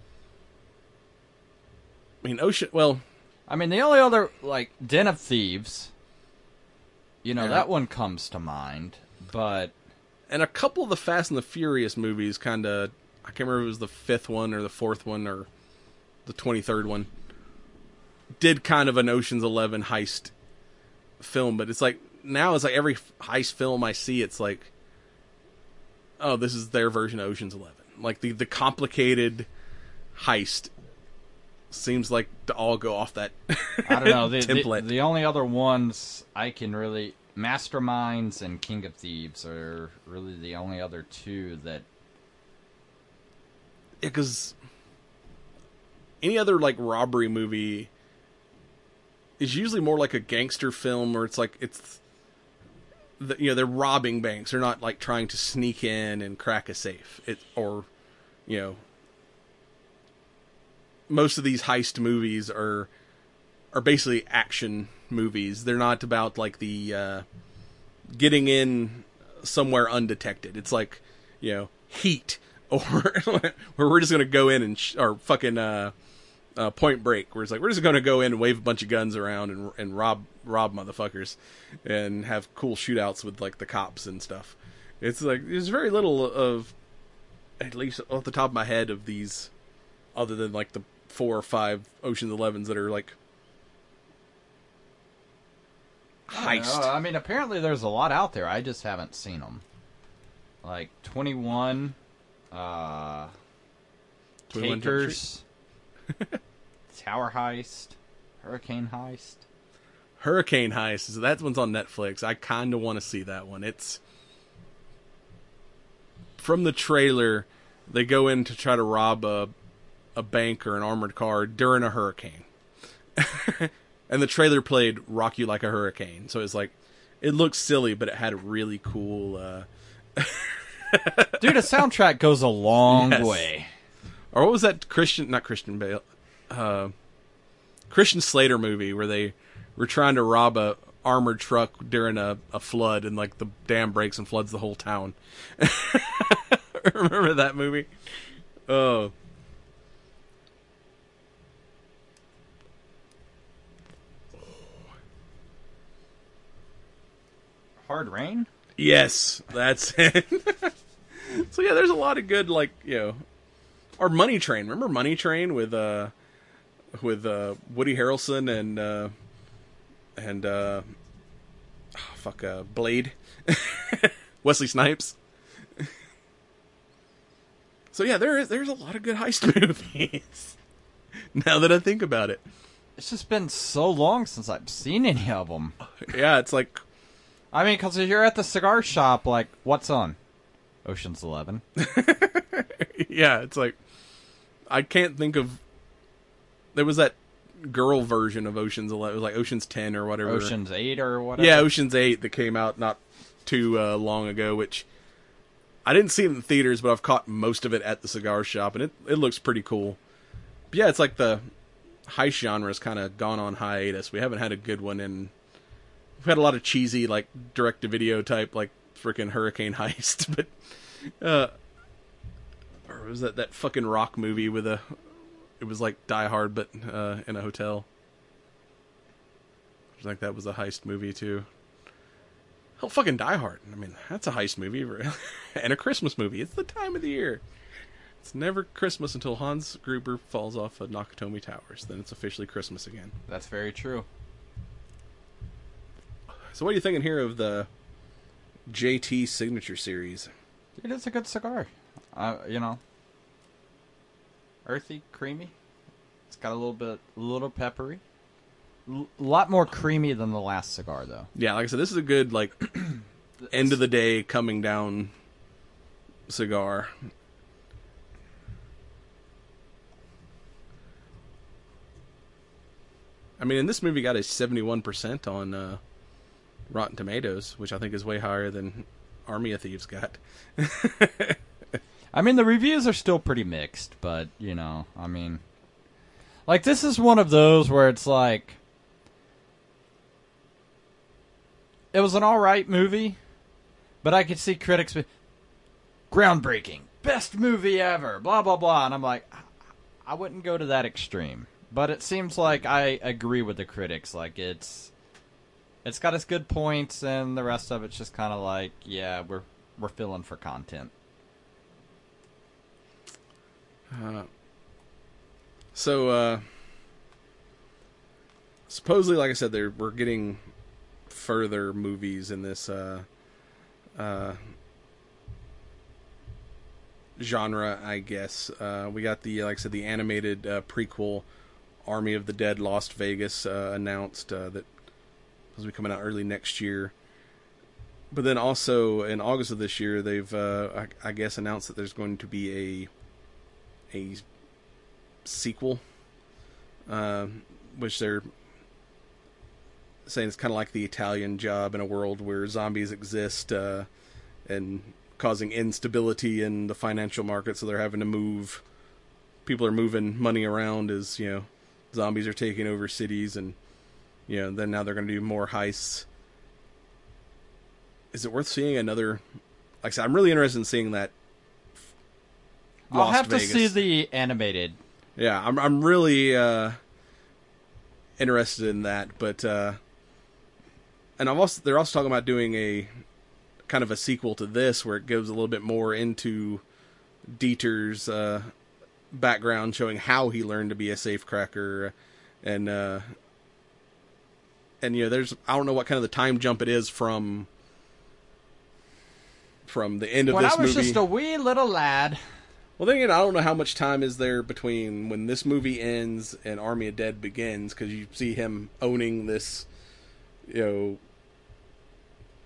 I mean Ocean. Well, I mean, the only other like Den of Thieves. You know Yeah. that one comes to mind, but and a couple of the Fast and the Furious movies, kind of. I can't remember if it was the fifth one or the fourth one or the twenty third one. Did kind of an Ocean's Eleven heist film, but it's like now it's like every heist film I see, it's like, oh, this is their version of Ocean's Eleven. Like the the complicated heist seems like to all go off that I don't know. The, the, template. the only other ones I can really Masterminds and King of Thieves are really the only other two that because any other like robbery movie is usually more like a gangster film where it's like it's the, you know they're robbing banks. They're not like trying to sneak in and crack a safe. It or you know most of these heist movies are are basically action movies. They're not about like the uh getting in somewhere undetected. It's like you know heat or where we're just gonna go in and sh- or fucking uh, uh, Point Break, where it's like we're just gonna go in and wave a bunch of guns around and and rob rob motherfuckers and have cool shootouts with like the cops and stuff. It's like there's very little of, at least off the top of my head, of these, other than like the four or five Ocean's Elevens that are like heist. Uh, I mean, apparently there's a lot out there. I just haven't seen them. Like 21, uh, 21 Takers, Tower Heist, Hurricane Heist. Hurricane Heist. So that one's on Netflix. I kind of want to see that one. It's from the trailer. They go in to try to rob a a bank or an armored car during a hurricane, and the trailer played "Rock You Like a Hurricane." So it's like it looks silly, but it had a really cool. Uh, Dude, a soundtrack goes a long Yes. way. or what was that Christian? Not Christian Bale. Uh, Christian Slater movie where they were trying to rob a armored truck during a, a flood and like the dam breaks and floods the whole town. Remember that movie? Oh. Hard Rain? Yes, that's it. so yeah, there's a lot of good like you know, or Money Train. Remember Money Train with uh with uh Woody Harrelson and uh and uh oh, fuck uh Blade Wesley Snipes. so yeah, there is there's a lot of good heist movies. now that I think about it, It's just been so long since I've seen any of them. yeah, it's like I mean, because you're at the cigar shop, like, what's on? Ocean's Eleven. yeah, it's like I can't think of. There was that girl version of Ocean's Eleven, it was like Ocean's Ten or whatever. Ocean's Eight or whatever. yeah, Ocean's Eight that came out not too uh, long ago, which I didn't see it in the theaters, but I've caught most of it at the cigar shop, and it it looks pretty cool. But yeah, it's like the heist genre's kind of gone on hiatus. We haven't had a good one in. We've had a lot of cheesy, like direct to video type, like freaking Hurricane Heist, but uh, or was that that fucking rock movie with a? It was like Die Hard, but uh, in a hotel. I think that was a heist movie too. Hell, fucking Die Hard. I mean, that's a heist movie and a Christmas movie. It's the time of the year. It's never Christmas until Hans Gruber falls off of Nakatomi Towers. Then it's officially Christmas again. That's very true. So, what are you thinking here of the JT Signature Series? It is a good cigar. Uh, you know, earthy, creamy. It's got a little bit, a little peppery. A lot more creamy than the last cigar, though. Yeah, like I said, this is a good like end of the day coming down cigar. I mean, and this movie got a seventy-one percent on uh, Rotten Tomatoes, which I think is way higher than Army of Thieves got. I mean, the reviews are still pretty mixed, but you know, I mean, like this is one of those where it's like, it was an all right movie, but I could see critics be groundbreaking, best movie ever, blah blah blah, and I'm like, I wouldn't go to that extreme, but it seems like I agree with the critics, like it's. It's got its good points, and the rest of it's just kind of like, yeah, we're we're filling for content. So, uh, supposedly, like I said, they're, we're getting further movies in this uh, uh, genre, I guess. Uh, we got the, like I said, the animated uh, prequel Army of the Dead Lost Vegas uh, announced uh, will be coming out early next year. But then also in August of this year, they've, uh, I, I guess, announced that there's going to be a a sequel, uh, which they're saying it's kind of like the Italian job in a world where zombies exist uh, and causing instability in the financial market, so they're having to move. People are moving money around as you know, zombies are taking over cities, and you know, then now they're going to do more heists. Is it worth seeing another? Like I said, I'm really interested in seeing that. I'll Lost have to see the animated. Yeah, I'm I'm really uh, interested in that, but uh, and I'm also they're also talking about doing a kind of a sequel to this where it goes a little bit more into Dieter's uh, background, showing how he learned to be a safecracker, and uh, and you know, there's I don't know what kind of the time jump it is from from the end of When this I was movie. just a wee little lad. Well, then again, I don't know how much time is there between when this movie ends and Army of Dead begins, because you see him owning this, you know,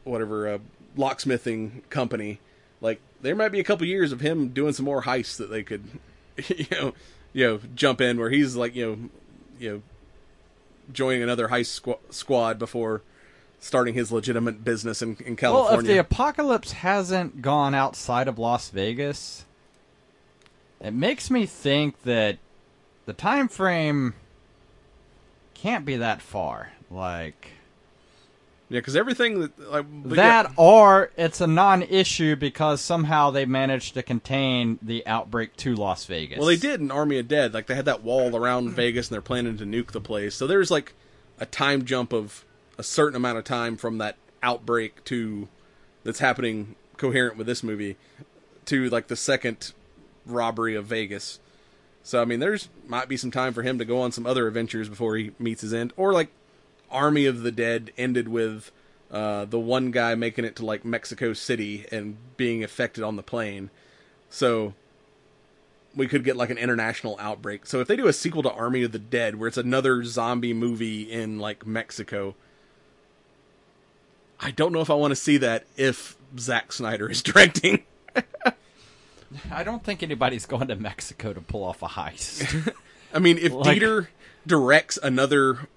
whatever uh, locksmithing company. Like there might be a couple years of him doing some more heists that they could, you know, you know, jump in where he's like, you know, you know, joining another heist squ- squad before starting his legitimate business in, in California. Well, if the apocalypse hasn't gone outside of Las Vegas, it makes me think that the time frame can't be that far. Like, Yeah, because everything that like That yeah, or it's a non-issue because somehow they managed to contain the outbreak to Las Vegas. well, they did in Army of Dead. Like they had that wall around Vegas, and they're planning to nuke the place. So there's like a time jump of a certain amount of time from that outbreak to that's happening coherent with this movie to like the second robbery of Vegas. So I mean, there's might be some time for him to go on some other adventures before he meets his end, or like Army of the Dead ended with uh, the one guy making it to like Mexico City and being affected on the plane. So we could get like an international outbreak. So if they do a sequel to Army of the Dead where it's another zombie movie in like Mexico, I don't know if I want to see that if Zack Snyder is directing. I don't think anybody's going to Mexico to pull off a heist. I mean, if Like- Dieter directs another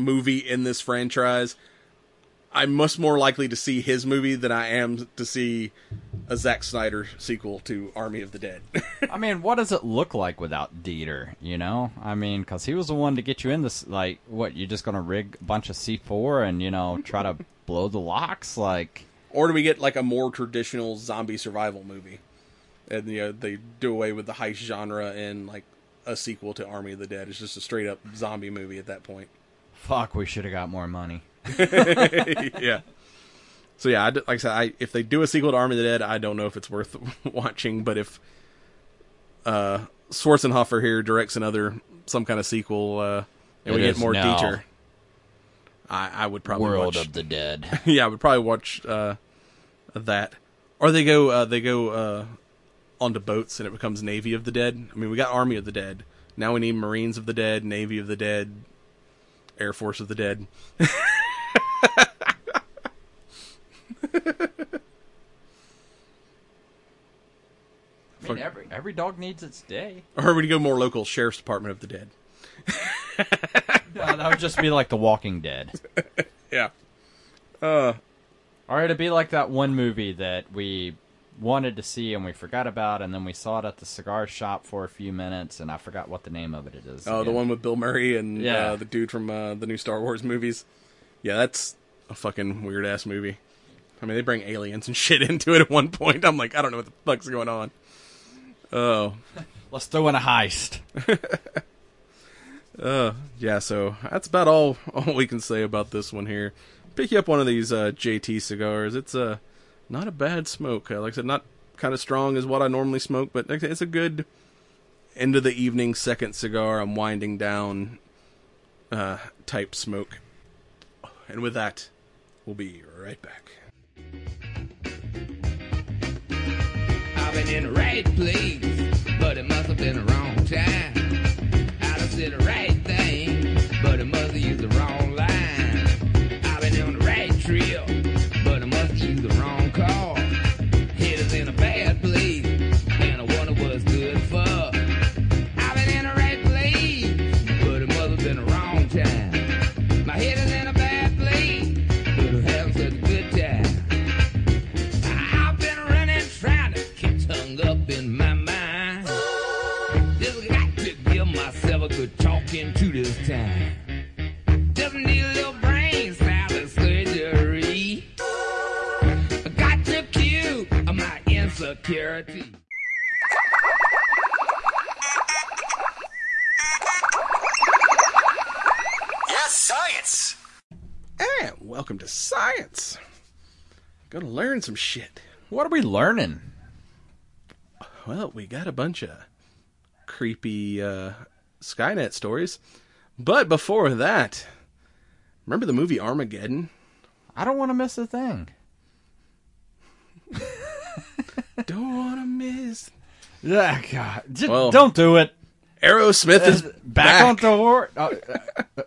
movie in this franchise, I'm much more likely to see his movie than I am to see a Zack Snyder sequel to Army of the Dead. I mean, what does it look like without Dieter? You know, I mean, because he was the one to get you in this. Like, what? You're just gonna rig a bunch of C4 and you know try to blow the locks? Like, or do we get like a more traditional zombie survival movie? And you know, they do away with the heist genre and like a sequel to Army of the Dead. It's just a straight up zombie movie at that point. Fuck, we should have got more money. yeah. So yeah, I like I said, I, if they do a sequel to Army of the Dead, I don't know if it's worth watching. But if uh, Schweighöfer here directs another some kind of sequel, uh, and we get more Dieter, I, I would probably World watch. of the Dead. yeah, I would probably watch uh, that, or they go uh, they go uh, onto boats and it becomes Navy of the Dead. I mean, we got Army of the Dead. Now we need Marines of the Dead, Navy of the Dead, Air Force of the Dead. I mean, every every dog needs its day. Or would you go more local Sheriff's Department of the Dead? No, that would just be like The Walking Dead. Yeah. Or it'd be like that one movie that we wanted to see and we forgot about, and then we saw it at the cigar shop for a few minutes, and I forgot what the name of it is. Oh, the one with Bill Murray and Yeah. uh, the dude from uh, the new Star Wars movies. Yeah, that's a fucking weird ass movie. I mean, they bring aliens and shit into it at one point. I'm like, I don't know what the fuck's going on. Oh, Let's throw in a heist. uh, yeah. So that's about all all we can say about this one here. Pick you up one of these uh, JT cigars. It's uh, not a bad smoke. Uh, like I said, not kind of strong as what I normally smoke, but it's a good end of the evening second cigar. I'm winding down uh, type smoke. And with that, we'll be right back. I've been in the right place, but it must have been wrong learn some shit. What are we learning? Well, we got a bunch of creepy uh, Skynet stories. But before that, remember the movie Armageddon? I don't want to miss a thing. Don't wanna miss. Yeah, God. Just Well- don't do it. Aerosmith is Back, back. on tour. Oh, uh,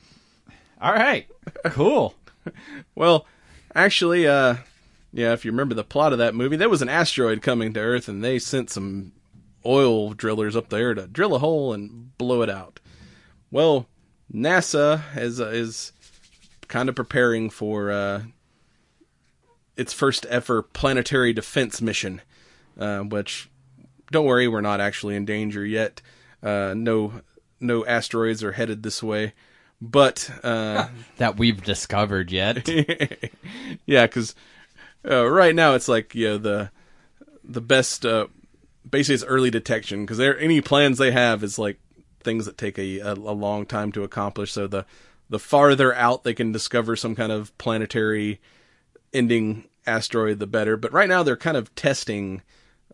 all right. Cool. Well, actually, uh, yeah, if you remember the plot of that movie, there was an asteroid coming to Earth, and they sent some oil drillers up there to drill a hole and blow it out. Well, NASA is uh, is kind of preparing for uh, its first ever planetary defense mission, uh, which don't worry, we're not actually in danger yet. Uh, no, no asteroids are headed this way, but uh, that we've discovered yet. yeah, because uh, right now it's like know the the best uh, basically it's early detection because there any plans they have is like things that take a, a a long time to accomplish. So the the farther out they can discover some kind of planetary ending asteroid, the better. But right now they're kind of testing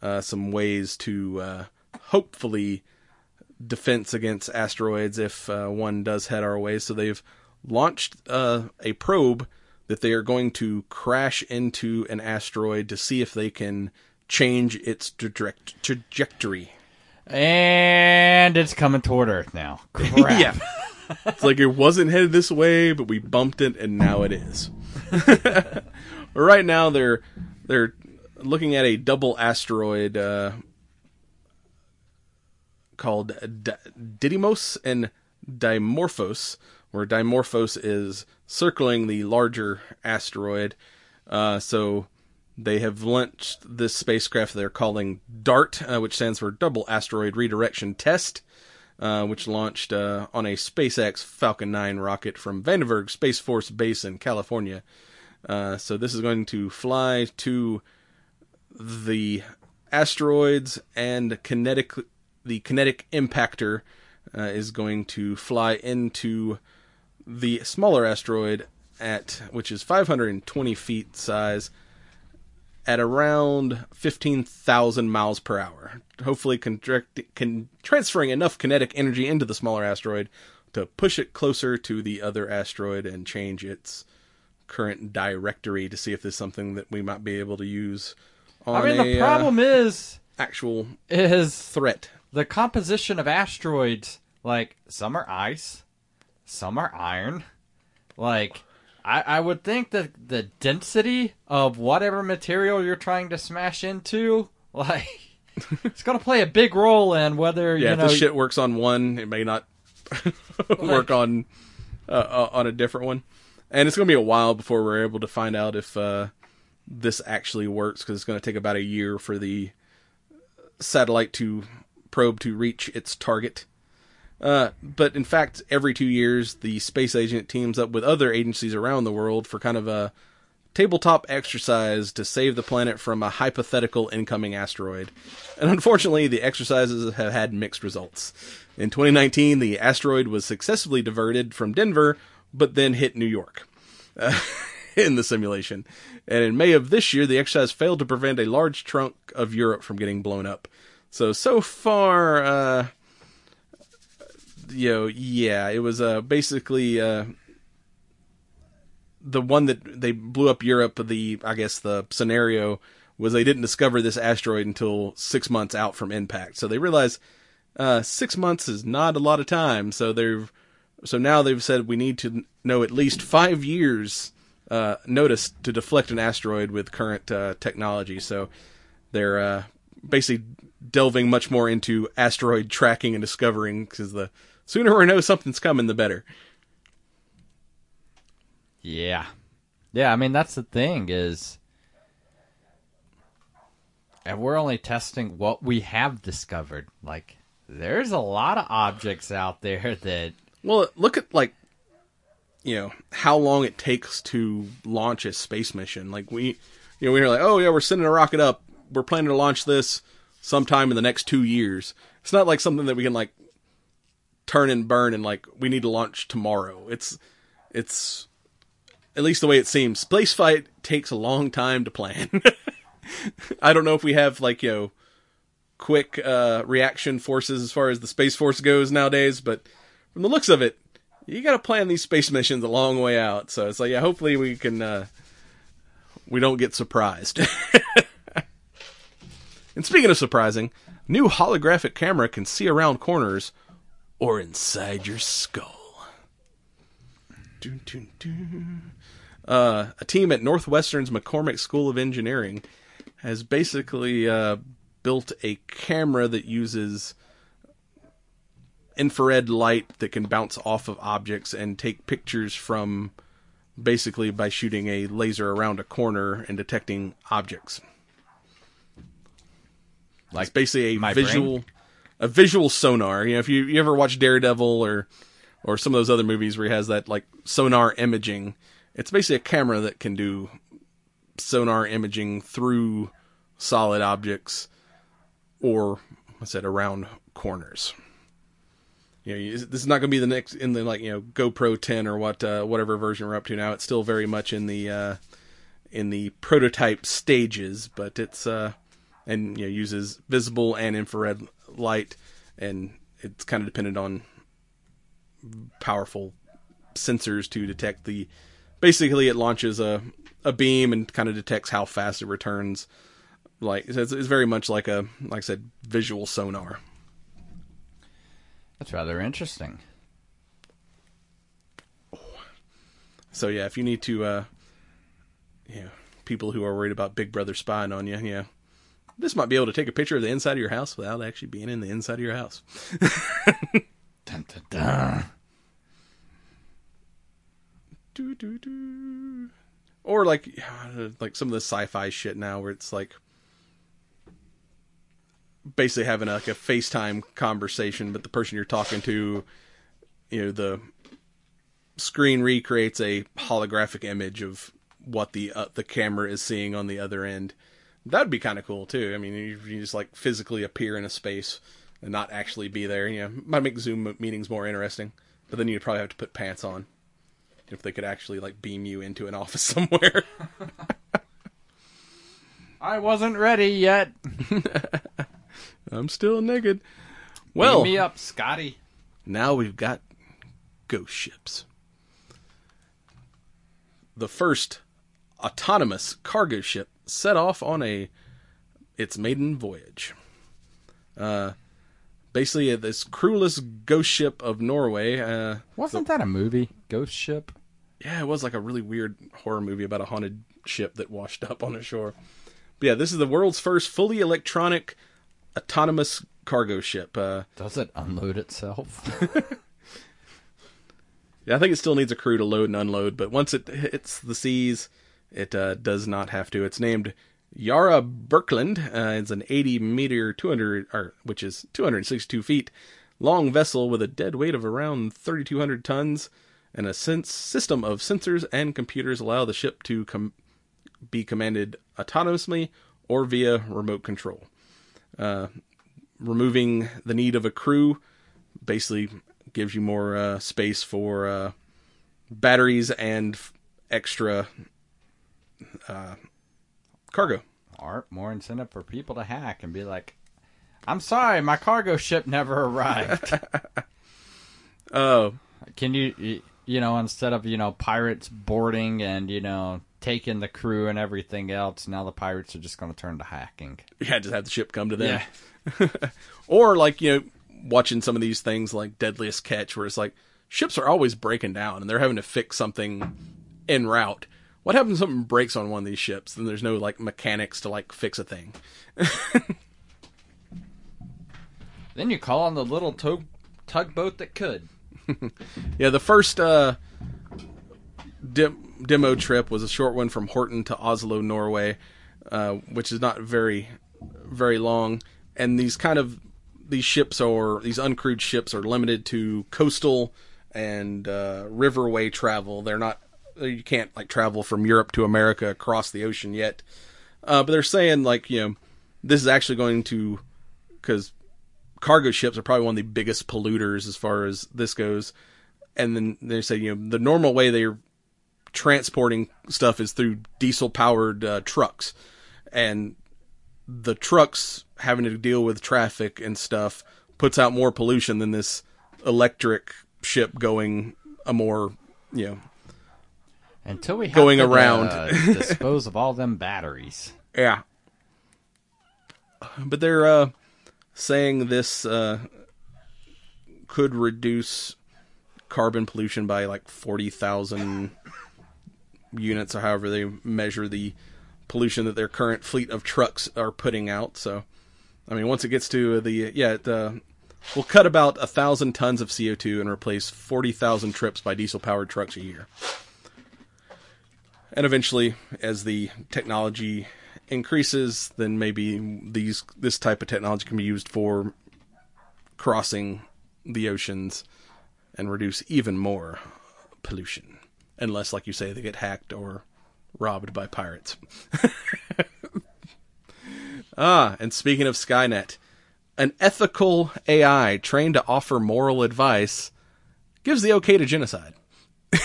uh, some ways to uh, hopefully defense against asteroids if uh, one does head our way. So they've launched uh, a probe that they are going to crash into an asteroid to see if they can change its direct trajectory. And it's coming toward Earth now. Yeah. It's like it wasn't headed this way, but we bumped it and now it is. right now they're they're looking at a double asteroid uh, called D- Didymos and Dimorphos, where Dimorphos is circling the larger asteroid. Uh, so they have launched this spacecraft they're calling DART, uh, which stands for Double Asteroid Redirection Test, uh, which launched uh, on a SpaceX Falcon 9 rocket from Vandenberg Space Force Base in California. Uh, so this is going to fly to the asteroids and kinetic the kinetic impactor uh, is going to fly into the smaller asteroid at which is 520 feet size at around 15,000 miles per hour. Hopefully, contract, can transferring enough kinetic energy into the smaller asteroid to push it closer to the other asteroid and change its current directory to see if there's something that we might be able to use. On I mean, a, the problem uh, is actual is threat. the composition of asteroids. Like some are ice, some are iron. Like I, I would think that the density of whatever material you're trying to smash into, like it's gonna play a big role in whether Yeah, you if know this shit works on one, it may not work on uh, uh, on a different one. And it's going to be a while before we're able to find out if uh, this actually works because it's going to take about a year for the satellite to probe to reach its target. Uh, but in fact, every two years, the space agent teams up with other agencies around the world for kind of a tabletop exercise to save the planet from a hypothetical incoming asteroid. And unfortunately, the exercises have had mixed results. In 2019, the asteroid was successfully diverted from Denver, but then hit New York uh, in the simulation. And in May of this year, the exercise failed to prevent a large chunk of Europe from getting blown up. So, so far, uh, you know, yeah, it was uh, basically uh, the one that they blew up Europe. The I guess the scenario was they didn't discover this asteroid until six months out from impact. So they realized uh, six months is not a lot of time. So they've so now they've said we need to know at least five years uh, notice to deflect an asteroid with current uh, technology. So they're uh, basically delving much more into asteroid tracking and discovering because the sooner we know something's coming, the better. Yeah. Yeah, I mean that's the thing is and we're only testing what we have discovered. Like there's a lot of objects out there that Well, look at like you know how long it takes to launch a space mission. Like we, you know, we were like, oh yeah, we're sending a rocket up. We're planning to launch this sometime in the next two years. It's not like something that we can like turn and burn and like we need to launch tomorrow. It's it's at least the way it seems. Space flight takes a long time to plan. I don't know if we have like you know quick uh, reaction forces as far as the space force goes nowadays, but from the looks of it, you got to plan these space missions a long way out. So it's like, yeah, hopefully we can uh, we don't get surprised. and speaking of surprising, new holographic camera can see around corners or inside your skull. Dun, dun, dun. Uh, a team at Northwestern's McCormick School of Engineering has basically uh, built a camera that uses infrared light that can bounce off of objects and take pictures from basically by shooting a laser around a corner and detecting objects. Like basically a my visual brain? A visual sonar. You know, if you, you ever watch Daredevil or or some of those other movies where he has that like sonar imaging. It's basically a camera that can do sonar imaging through solid objects or I said around corners. You know, this is not going to be the next in the like you know GoPro 10 or what uh, whatever version we're up to now. It's still very much in the uh, in the prototype stages, but it's uh, and you know uses visible and infrared light, and it's kind of dependent on powerful sensors to detect the. Basically, it launches a a beam and kind of detects how fast it returns. Like it's, it's very much like a like I said, visual sonar. That's rather interesting. So yeah, if you need to, uh, yeah, people who are worried about Big Brother spying on you, yeah, this might be able to take a picture of the inside of your house without actually being in the inside of your house. Dun, dun, dun. Doo, doo, doo. Or like, like some of the sci-fi shit now, where it's like basically having like a FaceTime conversation, but the person you're talking to, you know, the screen recreates a holographic image of what the uh, the camera is seeing on the other end. That'd be kind of cool too. I mean, you, you just like physically appear in a space and not actually be there. You know, might make Zoom meetings more interesting, but then you'd probably have to put pants on if they could actually like beam you into an office somewhere. I wasn't ready yet. I'm still naked. Well, Well, me up, Scotty. now we've got ghost ships. The first autonomous cargo ship set off on a its maiden voyage. Uh, basically, this crewless ghost ship of Norway. Uh, Wasn't that a movie? Ghost Ship. yeah, it was like a really weird horror movie about a haunted ship that washed up on a shore. But yeah, this is the world's first fully electronic autonomous cargo ship. Uh, Does it unload itself? Yeah, I think it still needs a crew to load and unload, but once it hits the seas, it uh, does not have to. It's named Yara Birkeland. Uh, it's an 80 meter, 200, or which is 262 feet long vessel with a dead weight of around 3,200 tons, and a system of sensors and computers allow the ship to com- be commanded autonomously or via remote control. Uh, removing the need of a crew basically gives you more uh, space for uh, batteries and f- extra uh, cargo. Or more incentive for people to hack and be like, I'm sorry, my cargo ship never arrived. Oh, Can you, you know, instead of, you know, pirates boarding and, you know, taking the crew and everything else, now the pirates are just going to turn to hacking. yeah, just have the ship come to them. or like you know, watching some of these things like Deadliest Catch, where it's like ships are always breaking down and they're having to fix something en route. What happens if something breaks on one of these ships? Then there's no like mechanics to like fix a thing. Then you call on the little tug tugboat that could. Yeah, the first uh, dem- demo trip was a short one from Horten to Oslo, Norway, uh, which is not very, very long. And these kind of these ships or these uncrewed ships are limited to coastal and uh, riverway travel. They're not you can't like travel from Europe to America across the ocean yet. Uh, but they're saying like you know this is actually going to because cargo ships are probably one of the biggest polluters as far as this goes. And then they say, you know, the normal way they're transporting stuff is through diesel powered uh, trucks. And the trucks having to deal with traffic and stuff puts out more pollution than this electric ship going a more, you know, Until we have Going to, around. uh, dispose of all them batteries. Yeah. But they're uh, saying this uh, could reduce carbon pollution by like 40,000 units or however they measure the pollution that their current fleet of trucks are putting out. So, I mean, once it gets to the, yeah, it uh, will cut about a thousand tons of CO2 and replace 40,000 trips by diesel powered trucks a year. And eventually, as the technology increases, then maybe these this type of technology can be used for crossing the oceans and reduce even more pollution. Unless, like you say, they get hacked or robbed by pirates. ah, and speaking of Skynet, an ethical AI trained to offer moral advice gives the okay to genocide.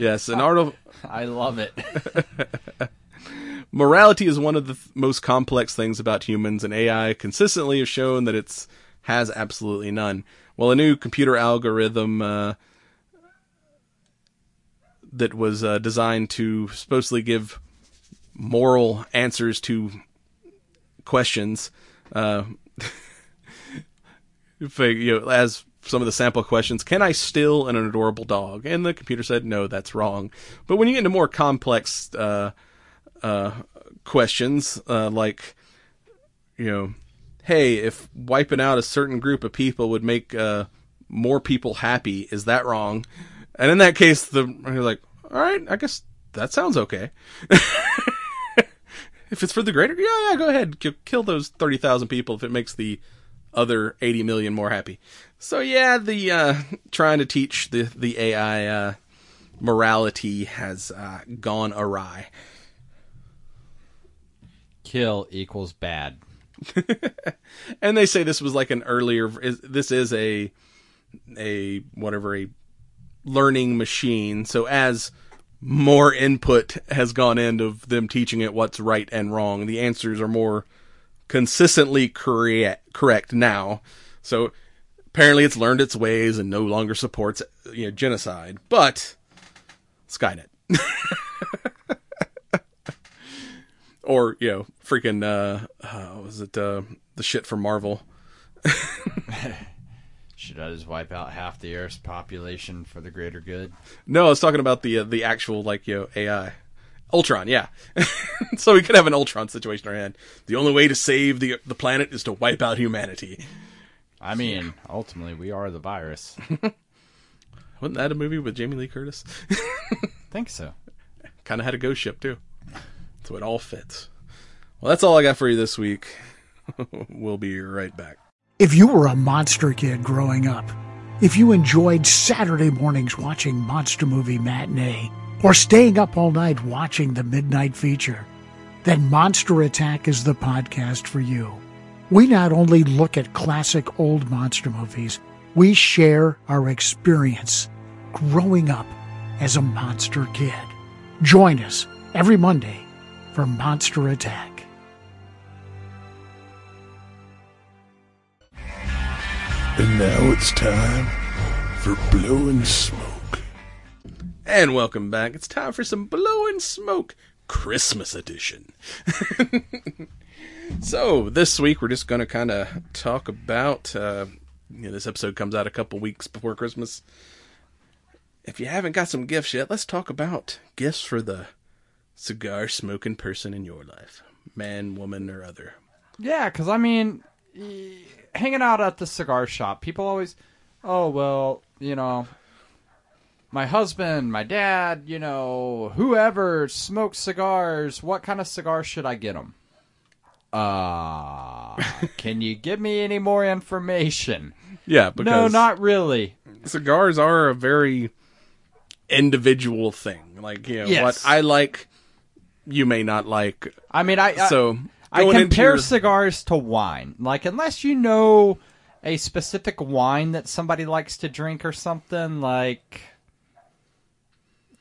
yes, an article. I love it. Morality is one of the th- most complex things about humans, and AI consistently has shown that it's has absolutely none. Well, a new computer algorithm uh, that was uh, designed to supposedly give moral answers to questions, uh, uh, you know, as some of the sample questions, can I steal an adorable dog? And the computer said, no, that's wrong. But when you get into more complex uh, uh, questions, uh, like, you know, hey, if wiping out a certain group of people would make uh, more people happy, is that wrong? And in that case, the you're like, all right, I guess that sounds okay. if it's for the greater, yeah, yeah, go ahead, K- kill those thirty thousand people if it makes the other eighty million more happy. So yeah, the uh, trying to teach the the AI uh, morality has uh, gone awry. Kill equals bad. and they say this was like an earlier. This is a a whatever a learning machine. So as more input has gone in of them teaching it what's right and wrong, the answers are more consistently correct correct now. So apparently it's learned its ways and no longer supports you know genocide. But Skynet. or you know freaking uh, uh was it uh the shit from marvel Should I just wipe out half the Earth's population for the greater good? no i was talking about the uh, the actual like you know ai ultron yeah. So we could have an ultron situation in our hand. The only way to save the the planet is to wipe out humanity. I mean, ultimately, we are the virus. wasn't that a movie with jamie lee curtis? Think so. kind of had a ghost ship too. So it all fits. Well that's all i got for you this week. We'll be right back. If you were a monster kid growing up, if you enjoyed Saturday mornings watching Monster Movie Matinee, or staying up all night watching the midnight feature, then Monster Attack is the podcast for you. We not only look at classic old monster movies, we share our experience growing up as a monster kid. Join us every Monday for Monster Attack. And now it's time for blowing smoke. And welcome back. It's time for some blowing smoke Christmas edition. so this week we're just going to kind of talk about. Uh, you know, this episode comes out a couple weeks before Christmas. If you haven't got some gifts yet, let's talk about gifts for the cigar smoking person in your life, man, woman, or other. Yeah, because I mean, hanging out at the cigar shop, people always, oh well, you know, my husband, my dad, you know, whoever smokes cigars, what kind of cigar should I get them? Uh, can you give me any more information? Yeah, because No, not really. cigars are a very individual thing. Like you know, Yes. what I like, you may not like. I mean, I, I So I compare your- cigars to wine. Like, unless you know a specific wine that somebody likes to drink or something, like,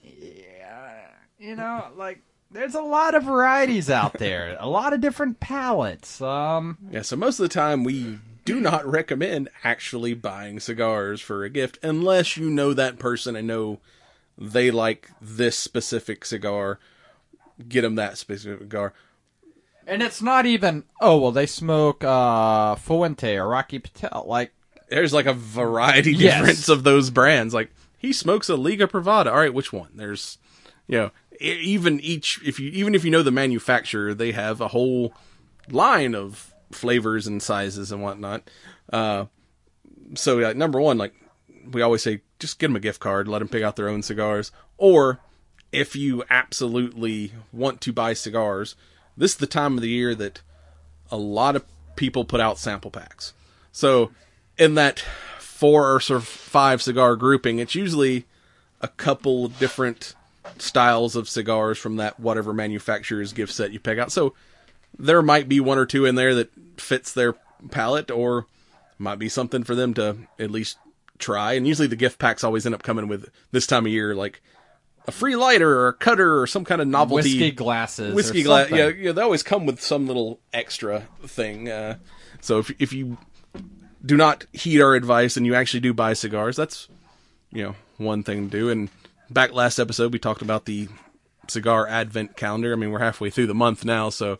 yeah, you know, like there's a lot of varieties out there, a lot of different palettes. Um, Yeah, so most of the time we do not recommend actually buying cigars for a gift unless you know that person and know they like this specific cigar. Get them that specific cigar. and it's not even oh well they smoke uh Fuente or Rocky Patel like There's like a variety Yes. difference of those brands. Like he smokes a Liga Privada. All right, which one? There's, you know, even each if you even if you know the manufacturer, they have a whole line of flavors and sizes and whatnot. Uh, so number one, like we always say, just get them a gift card, let them pick out their own cigars. Or if you absolutely want to buy cigars, this is the time of the year that a lot of people put out sample packs. So in that four or five cigar grouping, it's usually a couple different styles of cigars from that whatever manufacturer's gift set you pick out. So there might be one or two in there that fits their palate, or might be something for them to at least try. And usually the gift packs always end up coming with this time of year, like a free lighter or a cutter or some kind of novelty Whiskey glasses. whiskey glass. Yeah, yeah, they always come with some little extra thing. Uh, so if if you do not heed our advice and you actually do buy cigars, that's you know one thing to do. And back last episode, we talked about the cigar advent calendar. I mean, we're halfway through the month now, so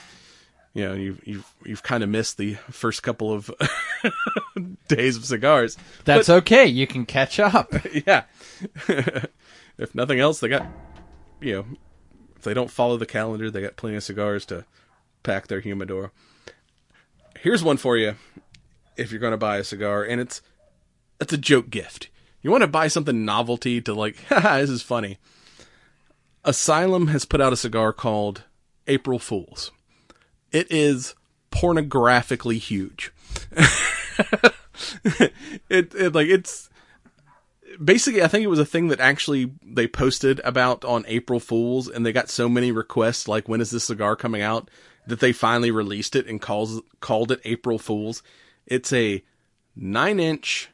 you know you've you've you've kind of missed the first couple of days of cigars. That's okay. You can catch up. yeah. if nothing else, they got, you know, if they don't follow the calendar, they got plenty of cigars to pack their humidor. Here's one for you if you're going to buy a cigar, and it's it's a joke gift. You want to buy something novelty to like, haha, this is funny. Asylum has put out a cigar called April Fools. It is pornographically huge. it, it like it's basically I think it was a thing that actually they posted about on April Fools and they got so many requests like when is this cigar coming out that they finally released it and calls called it April Fools. It's a 9 inch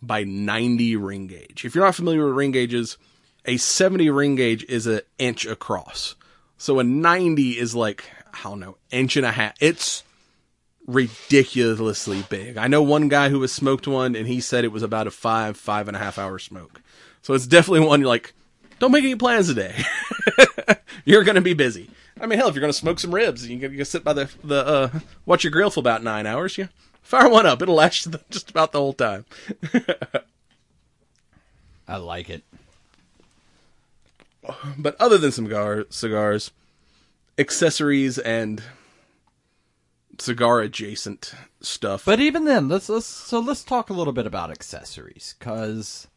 by 90 ring gauge. If you're not familiar with ring gauges, a 70 ring gauge is an inch across. So a 90 is like, I don't know, inch and a half. It's ridiculously big. I know one guy who has smoked one and he said it was about a five, five and a half hour smoke. So it's definitely one you're like, don't make any plans today. you're going to be busy. I mean, hell, if you're going to smoke some ribs, you can, you can sit by the, the, uh, watch your grill for about nine hours. You fire one up. It'll last you just about the whole time. I like it. But other than cigar, cigars, accessories and cigar adjacent stuff. But even then, let's, let's so let's talk a little bit about accessories because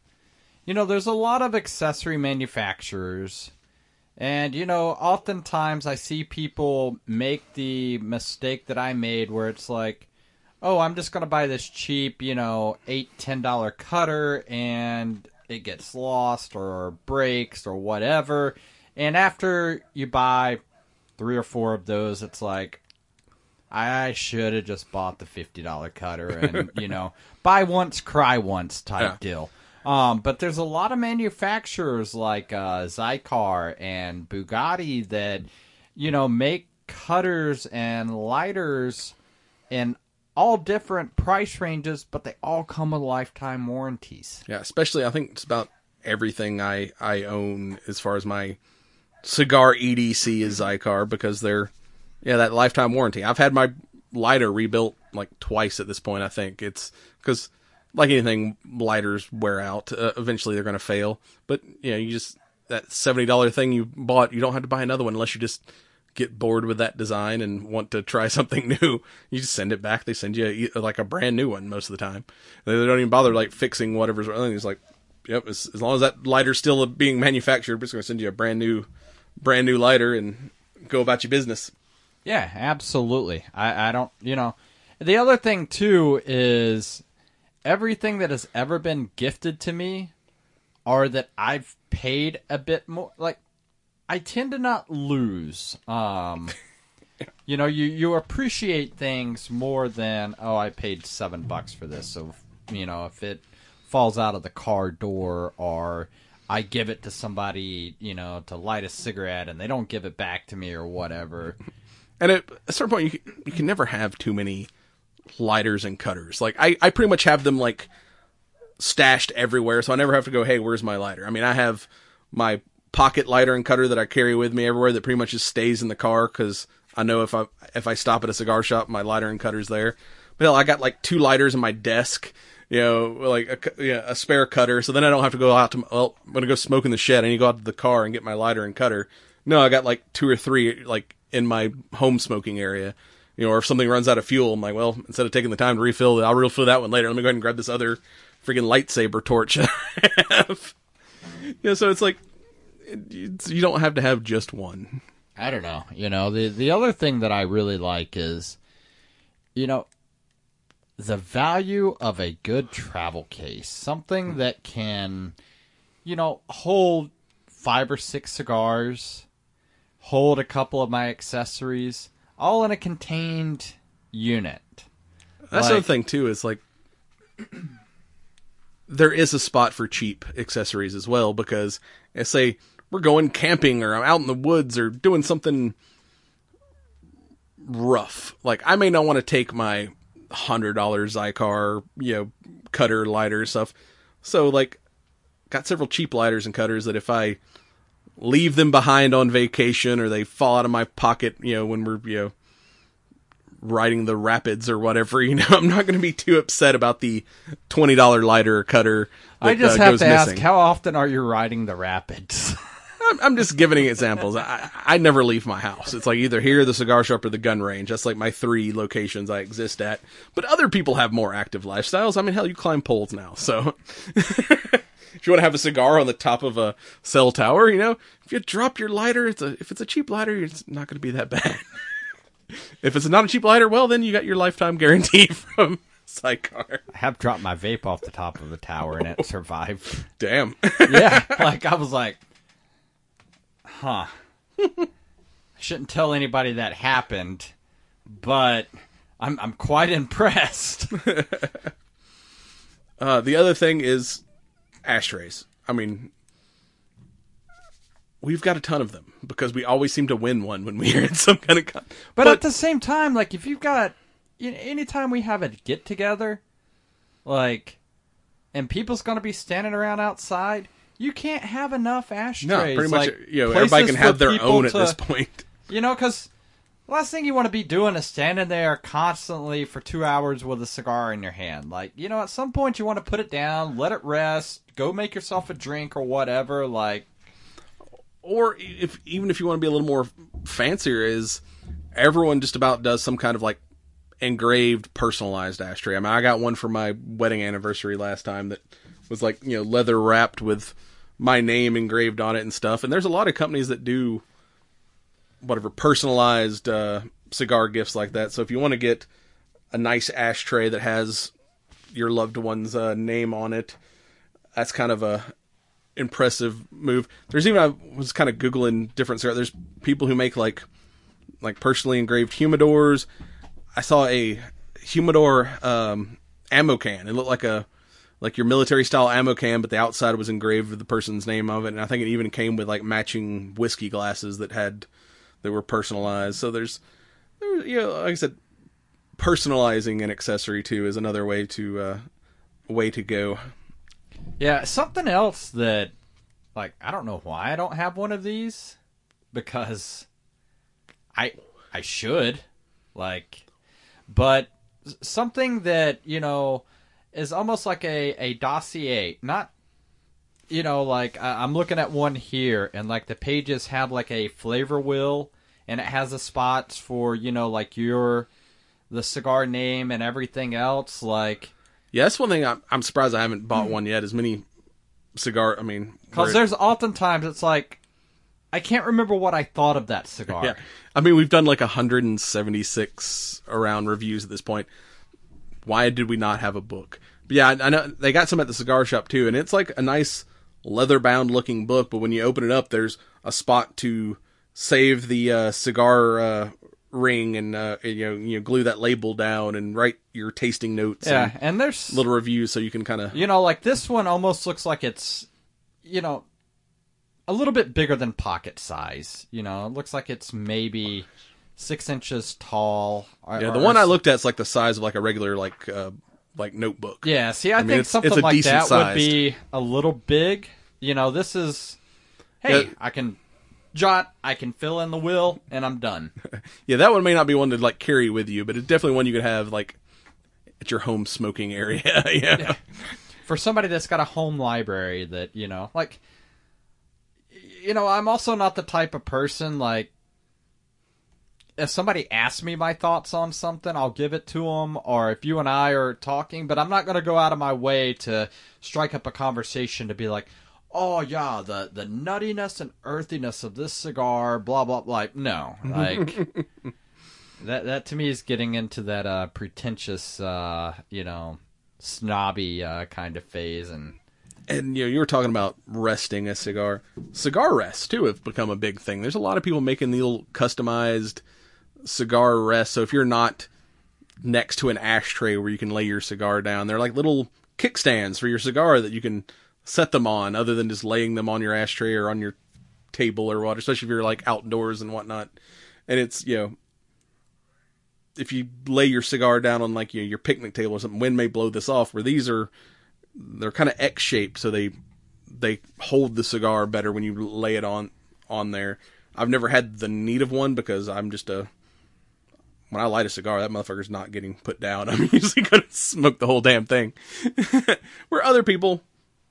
you know there's a lot of accessory manufacturers, and you know oftentimes I see people make the mistake that I made where it's like, oh, I'm just gonna buy this cheap, you know, eight ten dollar cutter and it gets lost or breaks or whatever, and after you buy three or four of those, it's like, I should have just bought the fifty dollar cutter and you know buy once cry once type Yeah. deal. Um, but there's a lot of manufacturers like uh, Xikar and Bugatti that you know make cutters and lighters in all different price ranges, but they all come with lifetime warranties. Yeah, especially I think it's about everything I I own as far as my cigar EDC is Xikar because they're yeah that lifetime warranty. I've had my lighter rebuilt like twice at this point. I think it's because like anything, lighters wear out. Uh, eventually, they're going to fail. But you know, you just that seventy dollar thing you bought, you don't have to buy another one unless you just get bored with that design and want to try something new. You just send it back. They send you a, like a brand new one most of the time. They don't even bother like fixing whatever's wrong. It's like, yep, as, as long as that lighter's still being manufactured, we're just going to send you a brand new, brand new lighter and go about your business. Yeah, absolutely. I, I don't, you know, the other thing too is everything that has ever been gifted to me are that I've paid a bit more like I tend to not lose. Um you know, you you appreciate things more than oh I paid 7 bucks for this. So, you know, if it falls out of the car door or I give it to somebody, you know, to light a cigarette and they don't give it back to me or whatever. And at a certain point, you can, you can never have too many lighters and cutters. Like I, I pretty much have them like stashed everywhere, so I never have to go, hey, where's my lighter? I mean, I have my pocket lighter and cutter that I carry with me everywhere that pretty much just stays in the car because I know if I if I stop at a cigar shop, my lighter and cutter's there. But hell, I got like two lighters in my desk. You know, like a, cu- yeah, a spare cutter, so then I don't have to go out to. Well, I'm gonna go smoke in the shed. I need to go out to the car and get my lighter and cutter. No, I got like two or three like in my home smoking area. You know, or if something runs out of fuel, I'm like, well, instead of taking the time to refill it, I'll refill that one later. Let me go ahead and grab this other freaking lightsaber torch. Have. Yeah, so it's like you don't have to have just one. I don't know. You know, the the other thing that I really like is, you know, the value of a good travel case, something hmm. that can, you know, hold five or six cigars, hold a couple of my accessories, all in a contained unit. That's Like- the other thing too. Is like there is a spot for cheap accessories as well because say we're going camping or I'm out in the woods or doing something rough. Like I may not want to take my hundred dollar Xikar, you know, cutter lighter stuff. So like, got several cheap lighters and cutters that if I leave them behind on vacation or they fall out of my pocket, you know, when we're you know riding the rapids or whatever, you know, I'm not going to be too upset about the twenty dollar lighter or cutter. That, I just uh, have goes to missing. ask, how often are you riding the rapids? I'm, I'm just giving examples. I, I never leave my house. It's like either here, the cigar shop, or the gun range. That's like my three locations I exist at. But other people have more active lifestyles. I mean, hell, you climb poles now. So if you want to have a cigar on the top of a cell tower, you know, if you drop your lighter, it's a if it's a cheap lighter, it's not going to be that bad. if it's not a cheap lighter, well, then you got your lifetime guarantee from Xikar. I have dropped my vape off the top of the tower and it survived. Damn. yeah, like I was like, huh. I shouldn't tell anybody that happened, but I'm I'm quite impressed. Uh, the other thing is ashtrays. I mean, we've got a ton of them because we always seem to win one when we're in some kind of. Con- But, at the same time, like if you've got, you know, anytime we have a get together, like, and people's gonna be standing around outside, you can't have enough ashtrays. no, pretty much. like, you know, everybody can have their own at this point. You know, because the last thing you want to be doing is standing there constantly for two hours with a cigar in your hand. Like, you know, at some point you want to put it down, let it rest, go make yourself a drink or whatever. Like, Or if even if you want to be a little more fancier, is everyone just about does some kind of like engraved personalized ashtray. I mean, I got one for my wedding anniversary last time that was like you know leather wrapped with my name engraved on it and stuff. And there's a lot of companies that do whatever personalized uh, cigar gifts like that. So if you want to get a nice ashtray that has your loved one's uh, name on it, that's kind of a impressive move. There's even I was kind of googling different cigar. There's people who make like like personally engraved humidors. I saw a humidor um, ammo can. It looked like a like your military style ammo can, but the outside was engraved with the person's name of it, and I think it even came with like matching whiskey glasses that had that were personalized. So there's there, you know, like I said, personalizing an accessory too is another way to uh, way to go. yeah, something else that, like, I don't know why I don't have one of these because I I should like, but something that you know is almost like a a dossier, not you know like I- I'm looking at one here and like the pages have like a flavor wheel and it has the spots for you know like your the cigar name and everything else like Yeah, that's one thing I'm, I'm surprised I haven't bought hmm. one yet. As many cigar, I mean, Because there's oftentimes it's like I can't remember what I thought of that cigar. yeah, I mean, we've done like 176 around reviews at this point. Why did we not have a book? Yeah, I, know they got some at the cigar shop too, and it's like a nice leather bound looking book. But when you open it up, there's a spot to save the uh, cigar uh, ring and uh, you know you know, glue that label down and write your tasting notes. Yeah, and and there's little reviews so you can kind of you know like this one almost looks like it's you know a little bit bigger than pocket size. You know, it looks like it's maybe six inches tall. or- yeah. The one I looked at is like the size of like a regular like uh, like notebook. Yeah, see, I, mean, think it's- something it's like that sized. would be a little big. You know, this is hey, Yeah. I can jot, I can fill in the will, and I'm done. Yeah, that one may not be one to like carry with you, but it's definitely one you could have like at your home smoking area. yeah. for somebody that's got a home library that you know like you know i'm also not the type of person like if somebody asks me my thoughts on something i'll give it to them or if you and i are talking but i'm not going to go out of my way to strike up a conversation to be like oh yeah the the nuttiness and earthiness of this cigar blah blah blah no like That that to me is getting into that uh, pretentious, uh, you know, snobby uh, kind of phase, and and you know you were talking about resting a cigar. Cigar rests too have become a big thing. There's a lot of people making the little customized cigar rests so if you're not next to an ashtray where you can lay your cigar down they're like little kickstands for your cigar that you can set them on other than just laying them on your ashtray or on your table or what especially if you're like outdoors and whatnot and it's you know if you lay your cigar down on like you know, your picnic table or something wind may blow this off where these are they're kind of X shaped, so they they hold the cigar better when you lay it on on there. I've never had the need of one because I'm just a when I light a cigar, that motherfucker's not getting put down. I'm usually gonna smoke the whole damn thing. Where other people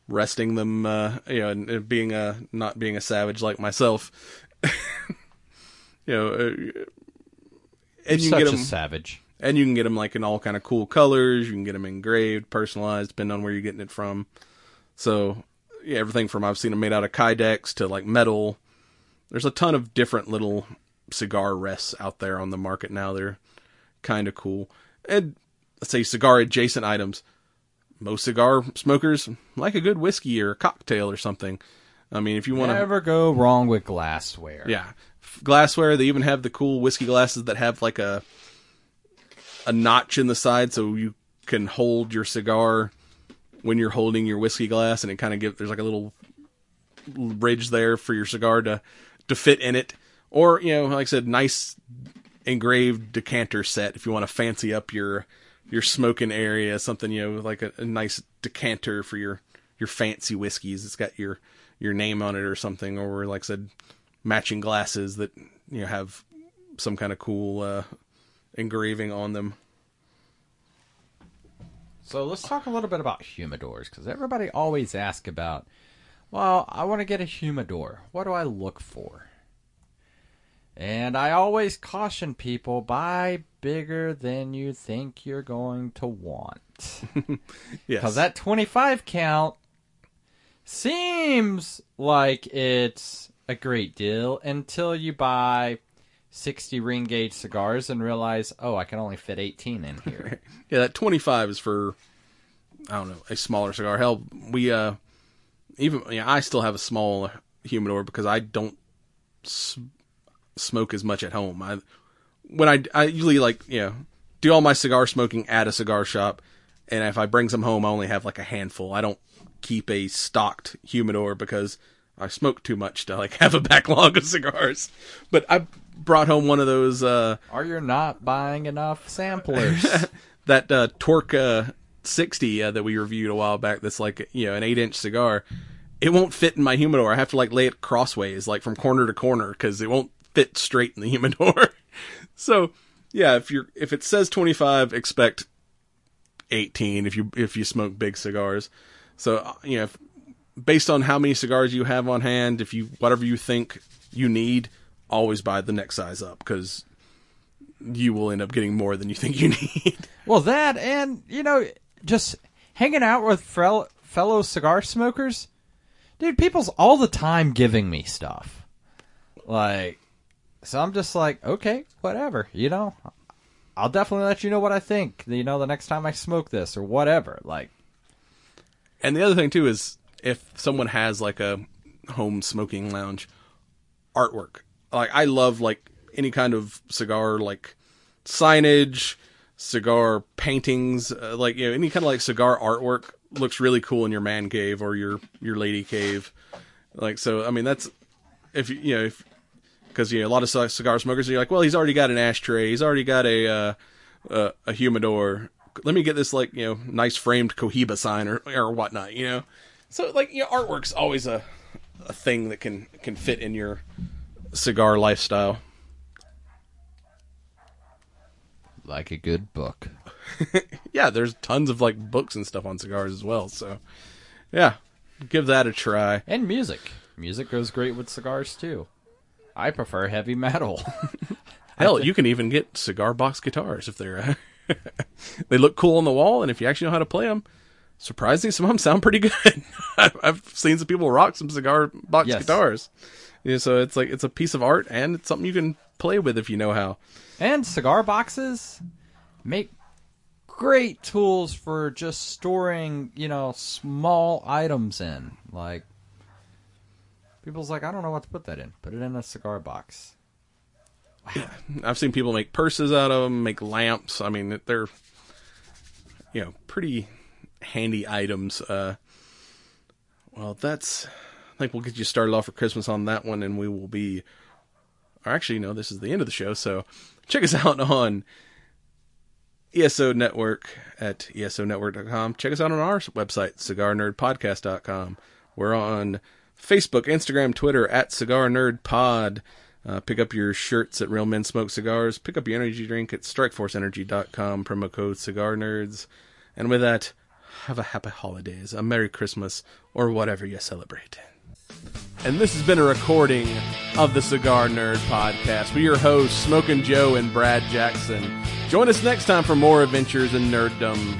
resting them, uh, you know, and, and being a not being a savage like myself, you know, uh, and you such can get a them savage. and you can get them like in all kind of cool colors. You can get them engraved, personalized, depending on where you're getting it from. So yeah, everything from I've seen them made out of kydex to like metal. There's a ton of different little cigar rests out there on the market now. They're kind of cool. And let's say cigar adjacent items. Most cigar smokers like a good whiskey or a cocktail or something. I mean, if you want to Never go wrong with glassware. yeah, glassware. They even have the cool whiskey glasses that have like a a notch in the side, so you can hold your cigar when you're holding your whiskey glass, and it kind of give there's like a little ridge there for your cigar to to fit in it. Or you know, like I said, nice engraved decanter set if you want to fancy up your your smoking area, something you know like a, a nice decanter for your your fancy whiskeys. It's got your your name on it or something, or like I said, matching glasses that you know have some kind of cool uh, engraving on them. So let's talk a little bit about humidors because everybody always asks about. Well, I want to get a humidor. What do I look for? And I always caution people buy bigger than you think you're going to want. Yes, Because that 25 count seems like it's a great deal until you buy 60 ring gauge cigars and realize, oh, I can only fit 18 in here. Yeah, that 25 is for I don't know a smaller cigar. Hell, we uh even yeah, I still have a small humidor because I don't smoke as much at home. I when I I usually like you know do all my cigar smoking at a cigar shop, and if I bring some home, I only have like a handful. I don't keep a stocked humidor because I smoke too much to like have a backlog of cigars. But I brought home one of those. uh Or you're not buying enough samplers. that uh, Torque uh, 60 uh, that we reviewed a while back. That's like you know an eight inch cigar. It won't fit in my humidor. I have to like lay it crossways, like from corner to corner, because it won't fit straight in the humidor. so yeah, if you're if it says 25, expect 18 if you if you smoke big cigars. So uh, you know, if, based on how many cigars you have on hand, if you whatever you think you need, always buy the next size up because you will end up getting more than you think you need. well, that and, you know, just hanging out with fel- fellow cigar smokers. Dude, people's all the time giving me stuff. Like, so I'm just like, okay, whatever, you know. I'll definitely let you know what I think, you know, the next time I smoke this or whatever. Like, And the other thing too is if someone has like a home smoking lounge artwork. Like I love like any kind of cigar like signage, cigar paintings, uh, like you know any kind of like cigar artwork looks really cool in your man cave or your your lady cave. Like so I mean that's if you you know if because you know a lot of cigar smokers are like well he's already got an ashtray, he's already got a uh, uh, a humidor. Let me get this like you know nice framed Cohiba sign or or whatnot, you know. So like you know, artwork's always a a thing that can can fit in your cigar lifestyle. like a good book. Yeah, there's tons of like books and stuff on cigars as well. So yeah, give that a try. And music. Music goes great with cigars, too. I prefer heavy metal. Hell, you can even get cigar box guitars if they're they look cool on the wall, and if you actually know how to play them, surprisingly, some of them sound pretty good. I've- I've seen some people rock some cigar box Yes. guitars. Yeah, so it's like it's a piece of art, and it's something you can play with if you know how. And cigar boxes make great tools for just storing, you know, small items in. Like, people's like, I don't know what to put that in. Put it in a cigar box. I've seen people make purses out of them, make lamps. I mean, they're you know pretty handy items. Uh, well, that's I think we'll get you started off for Christmas on that one, and we will be. Or actually, no, this is the end of the show. So check us out on ESO Network at esonetwork.com. Check us out on our website, cigarnerdpodcast.com. We're on Facebook, Instagram, Twitter at Cigar Nerd Pod. Uh, pick up your shirts at Real Men Smoke Cigars. Pick up your energy drink at StrikeForceEnergy.com. Promo code Cigar Nerds. And with that, have a happy holidays, a Merry Christmas, or whatever you celebrate. And this has been a recording of the Cigar Nerd Podcast with your hosts, Smoking Joe and Brad Jackson. Join us next time for more adventures in nerddom.